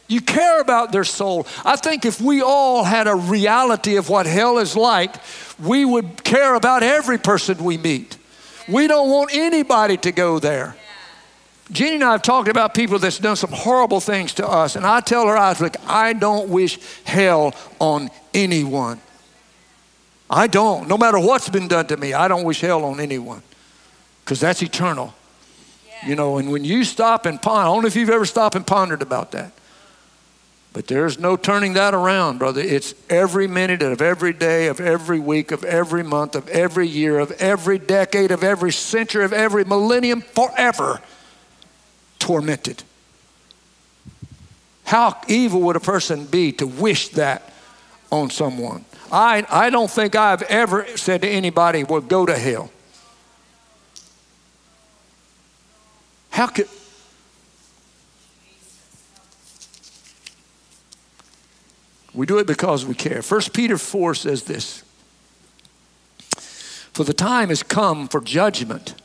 You care about their soul. I think if we all had a reality of what hell is like, we would care about every person we meet. We don't want anybody to go there. Jeannie and I have talked about people that's done some horrible things to us, and I tell her, I was like, I don't wish hell on anyone. I don't. No matter what's been done to me, I don't wish hell on anyone because that's eternal. Yeah. You know, and when you stop and ponder, I don't know if you've ever stopped and pondered about that. But there's no turning that around, brother. It's every minute of every day, of every week, of every month, of every year, of every decade, of every century, of every millennium, forever tormented. How evil would a person be to wish that on someone? I, I don't think I've ever said to anybody, well, go to hell. How could. We do it because we care. 1 Peter 4 says this For the time has come for judgment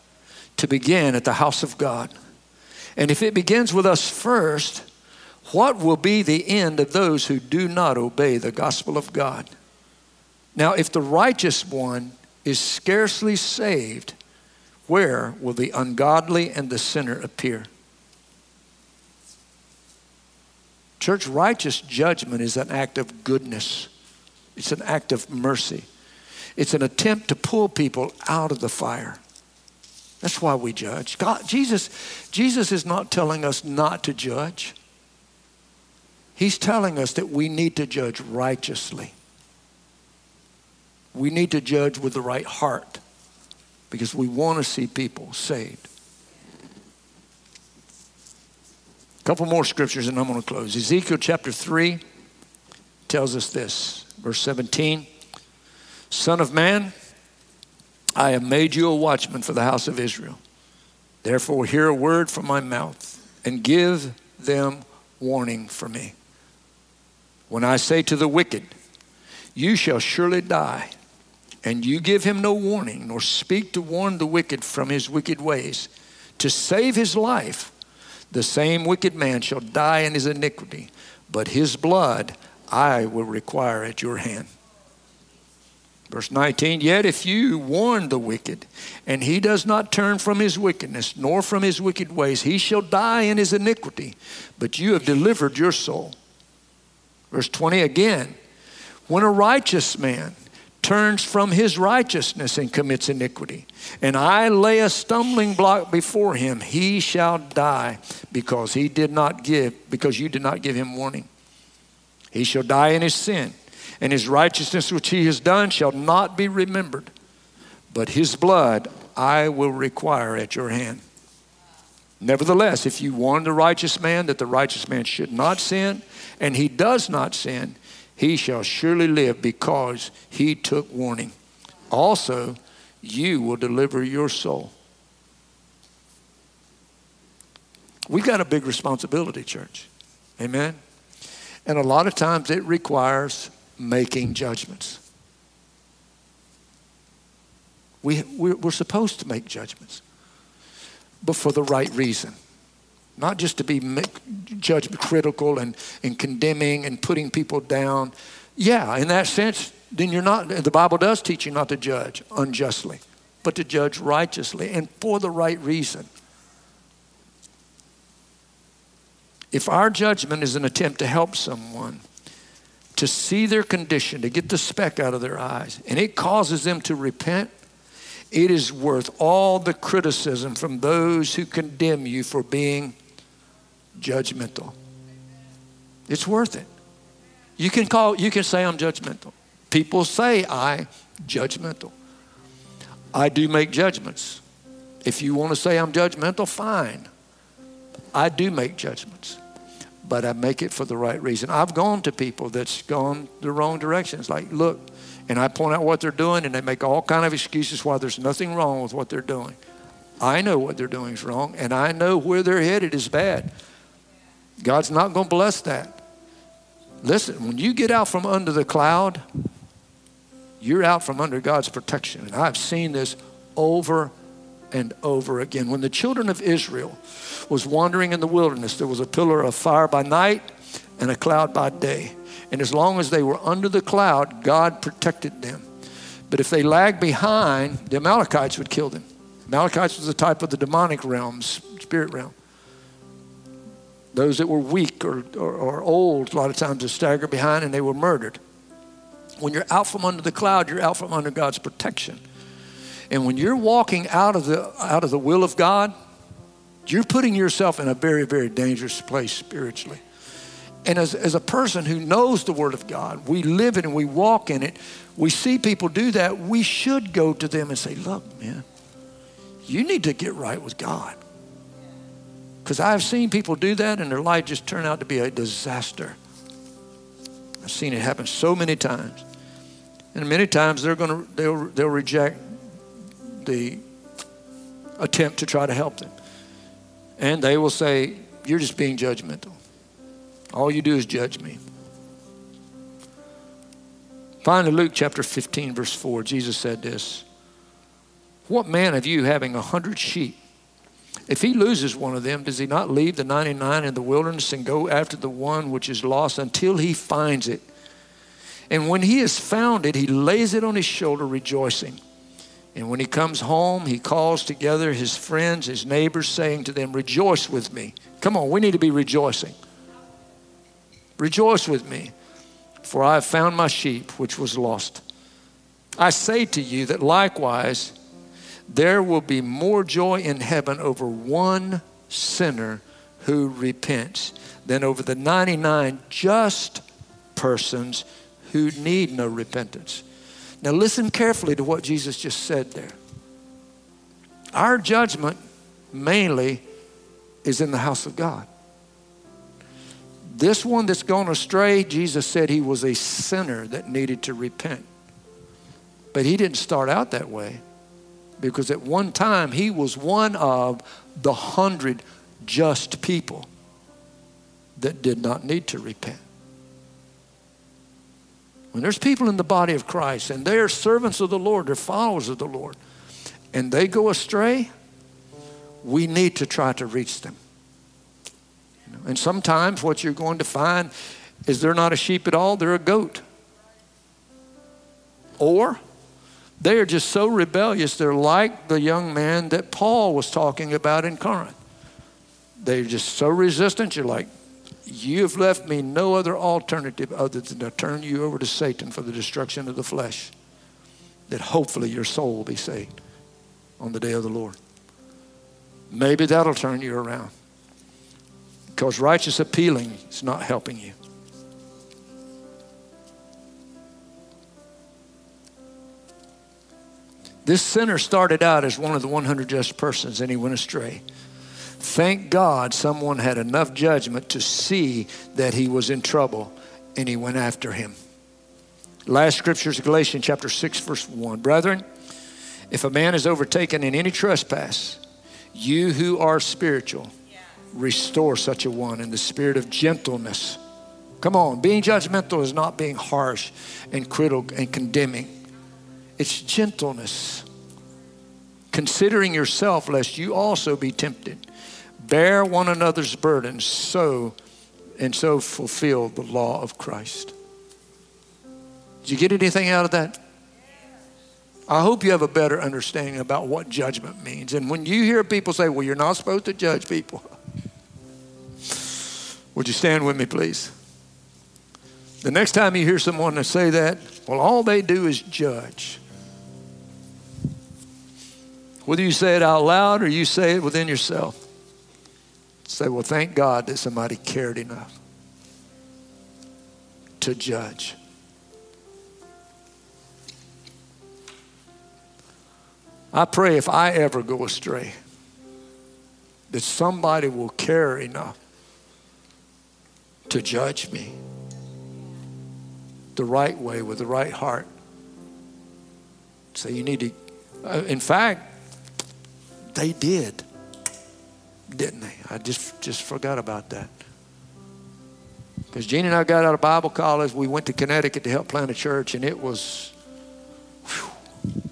to begin at the house of God. And if it begins with us first, what will be the end of those who do not obey the gospel of God? Now, if the righteous one is scarcely saved, where will the ungodly and the sinner appear? Church, righteous judgment is an act of goodness, it's an act of mercy, it's an attempt to pull people out of the fire. That's why we judge. God, Jesus, Jesus is not telling us not to judge. He's telling us that we need to judge righteously we need to judge with the right heart because we want to see people saved. A couple more scriptures and I'm going to close. Ezekiel chapter 3 tells us this, verse 17 Son of man, I have made you a watchman for the house of Israel. Therefore, hear a word from my mouth and give them warning for me. When I say to the wicked, You shall surely die and you give him no warning, nor speak to warn the wicked from his wicked ways, to save his life, The same wicked man shall die in his iniquity, but his blood I will require at your hand. Verse 19, yet if you warn the wicked, and he does not turn from his wickedness, nor from his wicked ways, he shall die in his iniquity, but you have delivered your soul. Verse 20 again, when a righteous man turns from his righteousness and commits iniquity, and I lay a stumbling block before him, he shall die because he did not give, because you did not give him warning. He shall die in his sin and his righteousness which he has done shall not be remembered, but his blood I will require at your hand. Nevertheless, if you warn the righteous man that the righteous man should not sin, and he does not sin, he shall surely live because he took warning. Also, you will deliver your soul. We've got a big responsibility, church. Amen. And a lot of times it requires making judgments. We, we're supposed to make judgments, but for the right reason. Not just to be judgment critical and, and condemning and putting people down. Yeah, in that sense, then you're not, the Bible does teach you not to judge unjustly, but to judge righteously and for the right reason. If our judgment is an attempt to help someone, to see their condition, to get the speck out of their eyes, and it causes them to repent, it is worth all the criticism from those who condemn you for being judgmental. It's worth it. You can call you can say I'm judgmental. People say I judgmental. I do make judgments. If you want to say I'm judgmental, fine. I do make judgments but I make it for the right reason. I've gone to people that's gone the wrong direction. It's like, look, and I point out what they're doing, and they make all kind of excuses why there's nothing wrong with what they're doing. I know what they're doing is wrong, and I know where they're headed is bad. God's not going to bless that. Listen, when you get out from under the cloud, you're out from under God's protection. And I've seen this over and over again. When the children of Israel was wandering in the wilderness, there was a pillar of fire by night and a cloud by day. And as long as they were under the cloud, God protected them. But if they lagged behind, the Amalekites would kill them. Amalekites was a type of the demonic realms, spirit realm. Those that were weak or, or, or old, a lot of times, would stagger behind and they were murdered. When you're out from under the cloud, you're out from under God's protection. And when you're walking out of the, out of the will of God, you're putting yourself in a very, very dangerous place spiritually. And as, as a person who knows the Word of God, we live it and we walk in it, we see people do that, we should go to them and say, Look, man, you need to get right with God. Because I've seen people do that and their life just turn out to be a disaster. I've seen it happen so many times. And many times they're to, they'll, they'll reject the attempt to try to help them. And they will say, You're just being judgmental. All you do is judge me. Finally, Luke chapter 15, verse 4, Jesus said this What man of you having a hundred sheep? If he loses one of them, does he not leave the 99 in the wilderness and go after the one which is lost until he finds it? And when he has found it, he lays it on his shoulder, rejoicing. And when he comes home, he calls together his friends, his neighbors, saying to them, Rejoice with me. Come on, we need to be rejoicing. Rejoice with me, for I have found my sheep which was lost. I say to you that likewise there will be more joy in heaven over one sinner who repents than over the 99 just persons who need no repentance. Now, listen carefully to what Jesus just said there. Our judgment mainly is in the house of God. This one that's gone astray, Jesus said he was a sinner that needed to repent. But he didn't start out that way because at one time he was one of the hundred just people that did not need to repent. When there's people in the body of Christ and they're servants of the Lord, they're followers of the Lord, and they go astray, we need to try to reach them. And sometimes what you're going to find is they're not a sheep at all, they're a goat. Or they are just so rebellious, they're like the young man that Paul was talking about in Corinth. They're just so resistant, you're like, You've left me no other alternative other than to turn you over to Satan for the destruction of the flesh, that hopefully your soul will be saved on the day of the Lord. Maybe that'll turn you around because righteous appealing is not helping you. This sinner started out as one of the 100 just persons and he went astray. Thank God someone had enough judgment to see that he was in trouble and he went after him. Last scripture is Galatians chapter 6, verse 1. Brethren, if a man is overtaken in any trespass, you who are spiritual, restore such a one in the spirit of gentleness. Come on, being judgmental is not being harsh and critical and condemning. It's gentleness. Considering yourself, lest you also be tempted. Bear one another's burdens, so and so fulfill the law of Christ. Did you get anything out of that? I hope you have a better understanding about what judgment means. And when you hear people say, well, you're not supposed to judge people, would you stand with me, please? The next time you hear someone say that, well, all they do is judge. Whether you say it out loud or you say it within yourself, say, Well, thank God that somebody cared enough to judge. I pray if I ever go astray, that somebody will care enough to judge me the right way with the right heart. So you need to, uh, in fact, they did, didn't they? I just, just forgot about that. Because Jeannie and I got out of Bible college, we went to Connecticut to help plant a church, and it was, whew.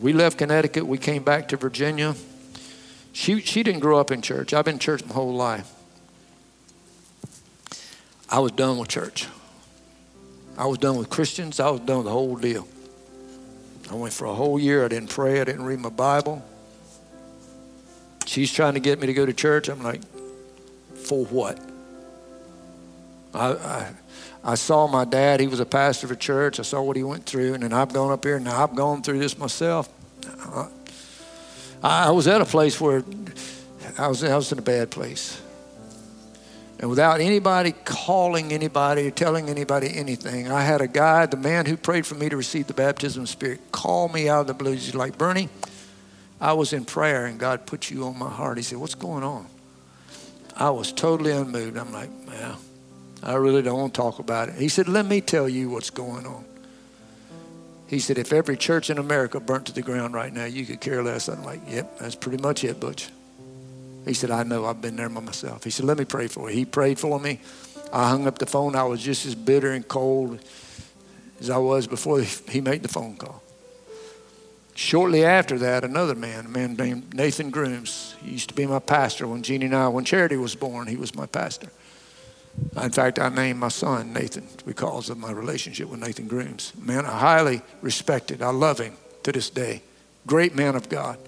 we left Connecticut, we came back to Virginia. She, she didn't grow up in church. I've been in church my whole life. I was done with church. I was done with Christians. I was done with the whole deal. I went for a whole year. I didn't pray. I didn't read my Bible. She's trying to get me to go to church. I'm like, for what? I, I, I saw my dad. He was a pastor of a church. I saw what he went through. And then I've gone up here and I've gone through this myself. I, I was at a place where I was, I was in a bad place. And without anybody calling anybody or telling anybody anything, I had a guy, the man who prayed for me to receive the baptism of the Spirit, call me out of the blue. He's like, Bernie, I was in prayer and God put you on my heart. He said, What's going on? I was totally unmoved. I'm like, Well, I really don't want to talk about it. He said, Let me tell you what's going on. He said, If every church in America burnt to the ground right now, you could care less. I'm like, Yep, that's pretty much it, Butch. He said, I know, I've been there by myself. He said, Let me pray for you. He prayed for me. I hung up the phone. I was just as bitter and cold as I was before he made the phone call. Shortly after that, another man, a man named Nathan Grooms, he used to be my pastor when Jeannie and I, when Charity was born, he was my pastor. In fact, I named my son Nathan because of my relationship with Nathan Grooms. Man, I highly respected. I love him to this day. Great man of God.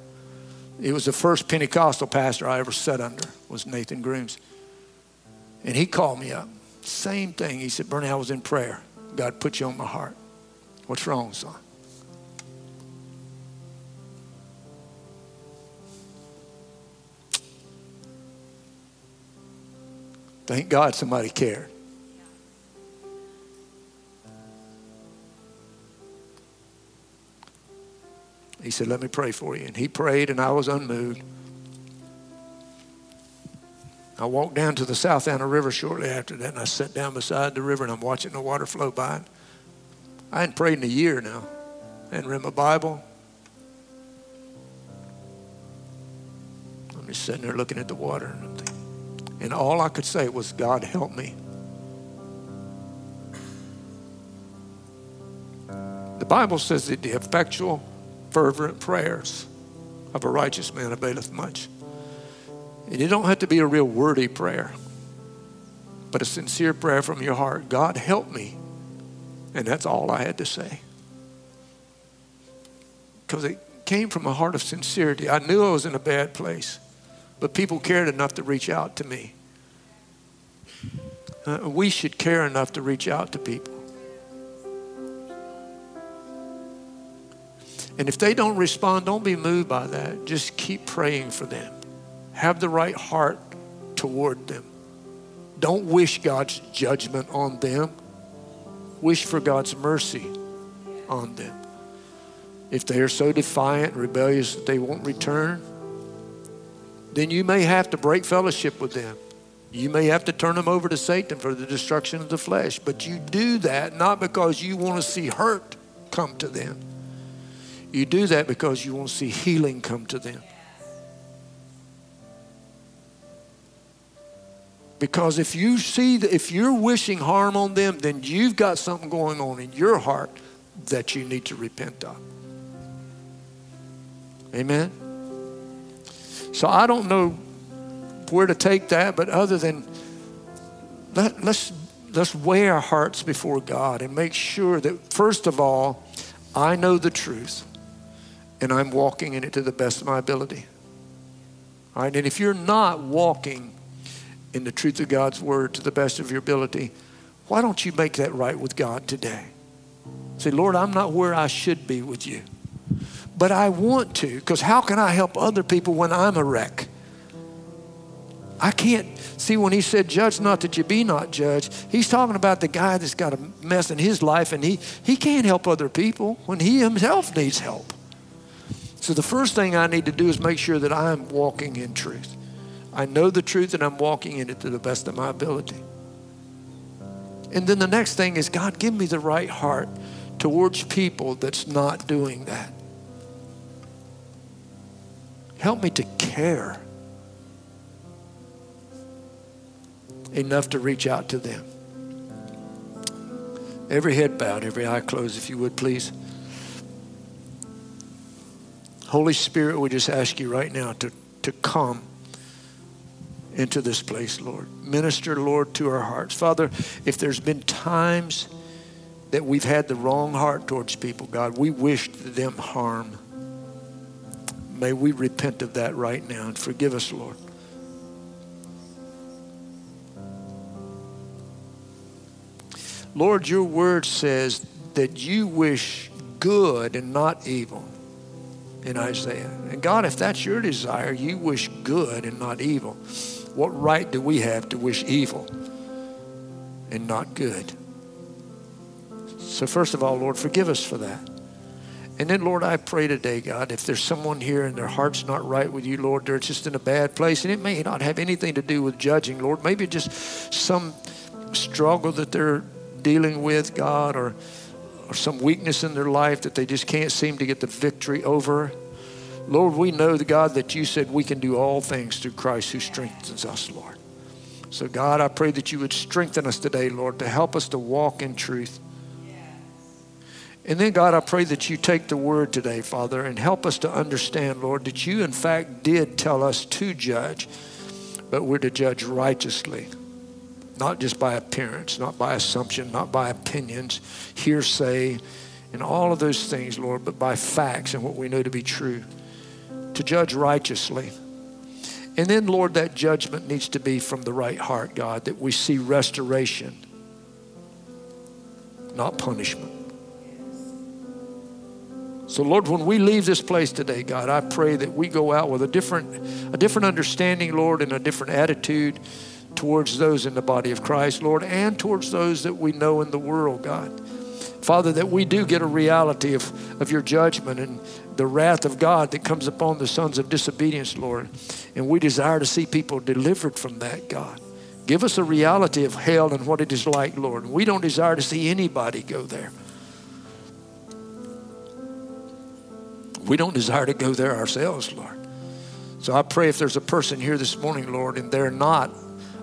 He was the first Pentecostal pastor I ever sat under, was Nathan Grooms. And he called me up. Same thing. He said, Bernie, I was in prayer. God put you on my heart. What's wrong, son? Thank God somebody cared. He said, Let me pray for you. And he prayed, and I was unmoved. I walked down to the South Anna River shortly after that, and I sat down beside the river, and I'm watching the water flow by. I hadn't prayed in a year now. I hadn't read my Bible. I'm just sitting there looking at the water, and I'm thinking, and all I could say was, God, help me. The Bible says that the effectual fervent prayers of a righteous man availeth much. And it don't have to be a real wordy prayer, but a sincere prayer from your heart. God, help me. And that's all I had to say. Because it came from a heart of sincerity. I knew I was in a bad place, but people cared enough to reach out to me. Uh, we should care enough to reach out to people. And if they don't respond, don't be moved by that. Just keep praying for them. Have the right heart toward them. Don't wish God's judgment on them. Wish for God's mercy on them. If they are so defiant and rebellious that they won't return, then you may have to break fellowship with them. You may have to turn them over to Satan for the destruction of the flesh, but you do that not because you want to see hurt come to them. You do that because you want to see healing come to them. Because if you see that if you're wishing harm on them, then you've got something going on in your heart that you need to repent of. Amen. So I don't know where to take that, but other than let, let's let's weigh our hearts before God and make sure that first of all, I know the truth and I'm walking in it to the best of my ability. All right, and if you're not walking in the truth of God's word to the best of your ability, why don't you make that right with God today? Say, Lord, I'm not where I should be with you, but I want to, because how can I help other people when I'm a wreck? I can't see when he said, Judge not that you be not judged. He's talking about the guy that's got a mess in his life and he, he can't help other people when he himself needs help. So the first thing I need to do is make sure that I'm walking in truth. I know the truth and I'm walking in it to the best of my ability. And then the next thing is God, give me the right heart towards people that's not doing that. Help me to care enough to reach out to them. Every head bowed, every eye closed, if you would please. Holy Spirit, we just ask you right now to, to come into this place, Lord. Minister, Lord, to our hearts. Father, if there's been times that we've had the wrong heart towards people, God, we wished them harm. May we repent of that right now and forgive us, Lord. Lord, your word says that you wish good and not evil in Isaiah. And God, if that's your desire, you wish good and not evil. What right do we have to wish evil and not good? So, first of all, Lord, forgive us for that. And then, Lord, I pray today, God, if there's someone here and their heart's not right with you, Lord, they're just in a bad place, and it may not have anything to do with judging, Lord. Maybe just some struggle that they're dealing with, God, or or some weakness in their life that they just can't seem to get the victory over. Lord, we know, the God, that you said we can do all things through Christ who strengthens us, Lord. So, God, I pray that you would strengthen us today, Lord, to help us to walk in truth. And then, God, I pray that you take the word today, Father, and help us to understand, Lord, that you, in fact, did tell us to judge, but we're to judge righteously not just by appearance, not by assumption, not by opinions, hearsay, and all of those things, Lord, but by facts and what we know to be true. To judge righteously. And then, Lord, that judgment needs to be from the right heart, God, that we see restoration, not punishment. So, Lord, when we leave this place today, God, I pray that we go out with a different, a different understanding, Lord, and a different attitude towards those in the body of Christ, Lord, and towards those that we know in the world, God. Father, that we do get a reality of, of your judgment and the wrath of God that comes upon the sons of disobedience, Lord. And we desire to see people delivered from that, God. Give us a reality of hell and what it is like, Lord. We don't desire to see anybody go there. We don't desire to go there ourselves, Lord. So I pray if there's a person here this morning, Lord, and they're not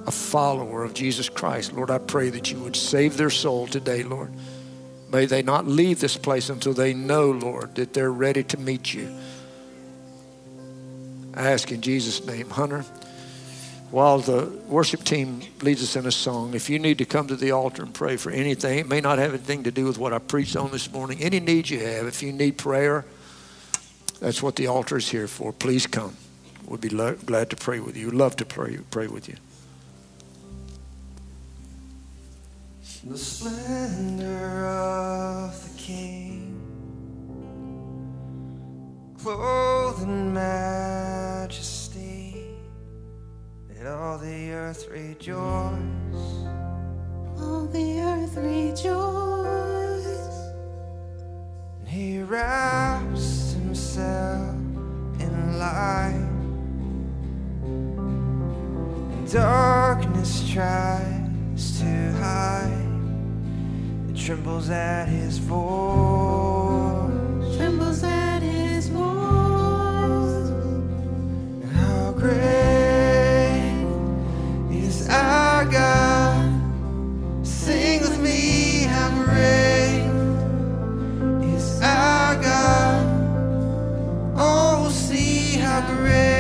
a follower of Jesus Christ, Lord, I pray that you would save their soul today, Lord. May they not leave this place until they know, Lord, that they're ready to meet you. I ask in Jesus' name, Hunter while the worship team leads us in a song, if you need to come to the altar and pray for anything, it may not have anything to do with what I preached on this morning. Any need you have, if you need prayer, that's what the altar is here for. Please come. We'd be lo- glad to pray with you. Love to pray, pray with you. The splendor of the King, clothed in majesty, let all the earth rejoice. All the earth rejoice. He wraps himself in light. Darkness tries to hide. It trembles at his voice. Trembles at his voice. How great is our God? Sing with me, I'm ready. rain.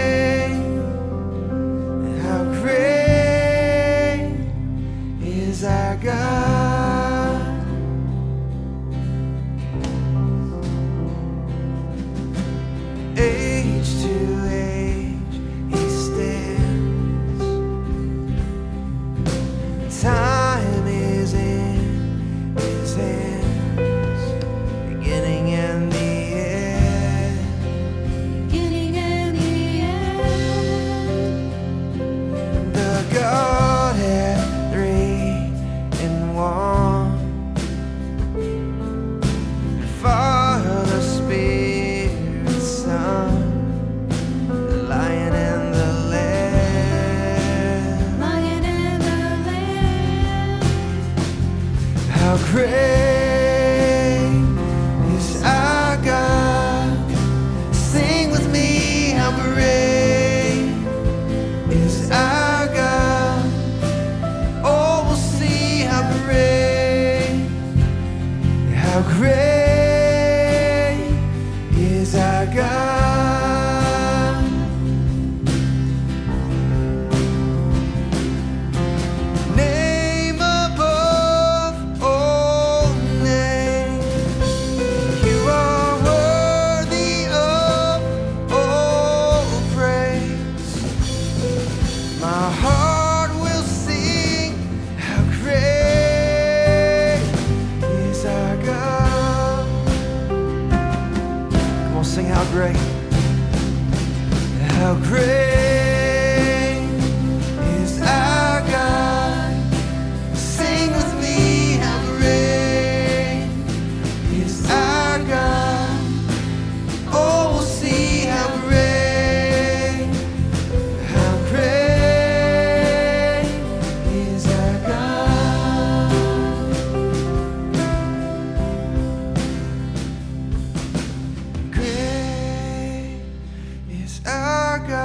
I got.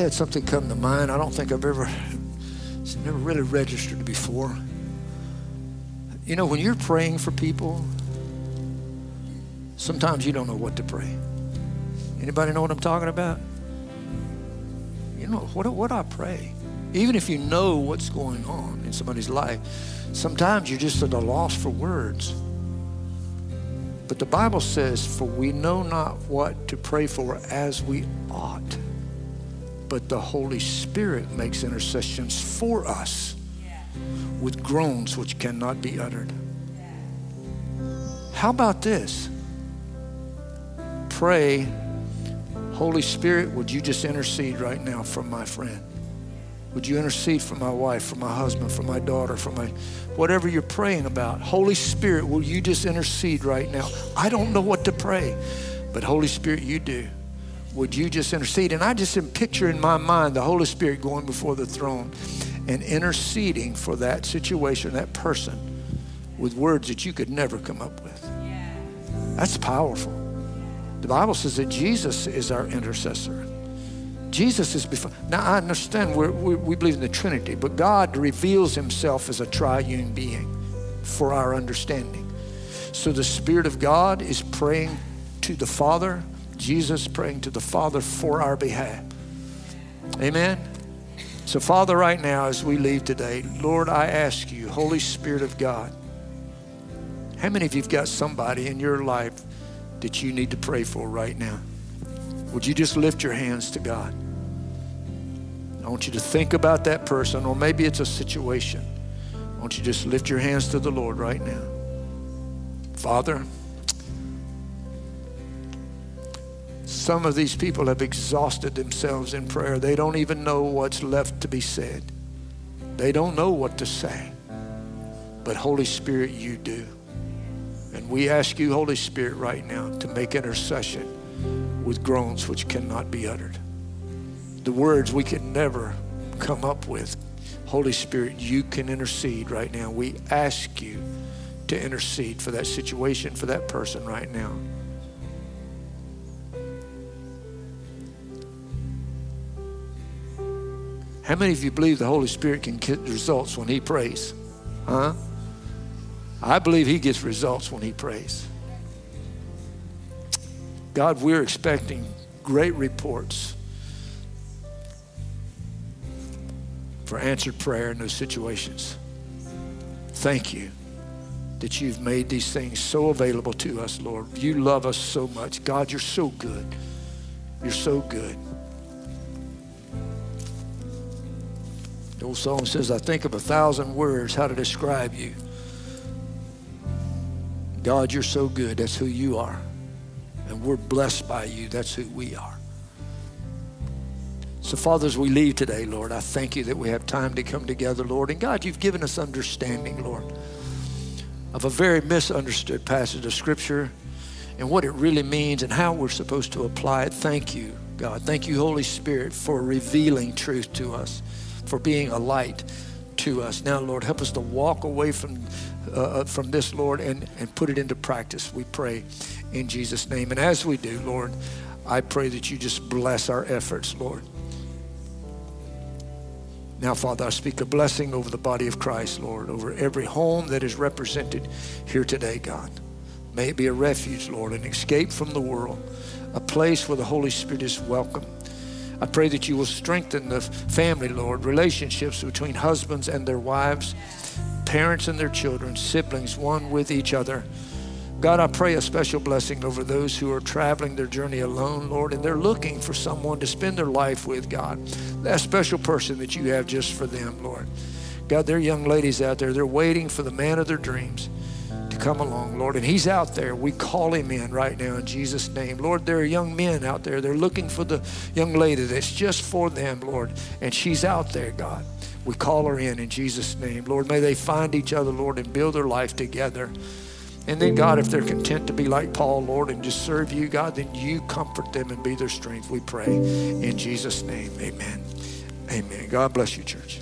Had something come to mind. I don't think I've ever, it's never really registered before. You know, when you're praying for people, sometimes you don't know what to pray. Anybody know what I'm talking about? You know, what, what I pray? Even if you know what's going on in somebody's life, sometimes you're just at a loss for words. But the Bible says, For we know not what to pray for as we ought. But the Holy Spirit makes intercessions for us with groans which cannot be uttered. How about this? Pray, Holy Spirit, would you just intercede right now for my friend? Would you intercede for my wife, for my husband, for my daughter, for my whatever you're praying about? Holy Spirit, will you just intercede right now? I don't know what to pray, but Holy Spirit, you do. Would you just intercede? And I just am in my mind the Holy Spirit going before the throne and interceding for that situation, that person, with words that you could never come up with. That's powerful. The Bible says that Jesus is our intercessor. Jesus is before. Now, I understand we, we believe in the Trinity, but God reveals himself as a triune being for our understanding. So the Spirit of God is praying to the Father, Jesus praying to the Father for our behalf. Amen. So, Father, right now, as we leave today, Lord, I ask you, Holy Spirit of God, how many of you've got somebody in your life that you need to pray for right now? Would you just lift your hands to God? I want you to think about that person, or maybe it's a situation. I want you to just lift your hands to the Lord right now. Father, some of these people have exhausted themselves in prayer. They don't even know what's left to be said, they don't know what to say. But Holy Spirit, you do. And we ask you, Holy Spirit, right now to make intercession with groans which cannot be uttered. The words we can never come up with. Holy Spirit, you can intercede right now. We ask you to intercede for that situation, for that person right now. How many of you believe the Holy Spirit can get results when He prays? Huh? I believe He gets results when He prays. God, we're expecting great reports for answered prayer in those situations. Thank you that you've made these things so available to us, Lord. You love us so much. God, you're so good. You're so good. The old song says, I think of a thousand words how to describe you. God, you're so good. That's who you are. And we're blessed by you. That's who we are. So, Father, as we leave today, Lord, I thank you that we have time to come together, Lord. And God, you've given us understanding, Lord, of a very misunderstood passage of Scripture and what it really means and how we're supposed to apply it. Thank you, God. Thank you, Holy Spirit, for revealing truth to us, for being a light to us. Now, Lord, help us to walk away from, uh, from this, Lord, and, and put it into practice, we pray in Jesus' name. And as we do, Lord, I pray that you just bless our efforts, Lord. Now, Father, I speak a blessing over the body of Christ, Lord, over every home that is represented here today, God. May it be a refuge, Lord, an escape from the world, a place where the Holy Spirit is welcome. I pray that you will strengthen the family, Lord, relationships between husbands and their wives, parents and their children, siblings, one with each other. God, I pray a special blessing over those who are traveling their journey alone, Lord, and they're looking for someone to spend their life with, God. That special person that you have just for them, Lord. God, there are young ladies out there, they're waiting for the man of their dreams come along, Lord. And he's out there. We call him in right now in Jesus' name. Lord, there are young men out there. They're looking for the young lady that's just for them, Lord. And she's out there, God. We call her in in Jesus' name. Lord, may they find each other, Lord, and build their life together. And then, God, if they're content to be like Paul, Lord, and just serve you, God, then you comfort them and be their strength, we pray. In Jesus' name, amen. Amen. God bless you, church.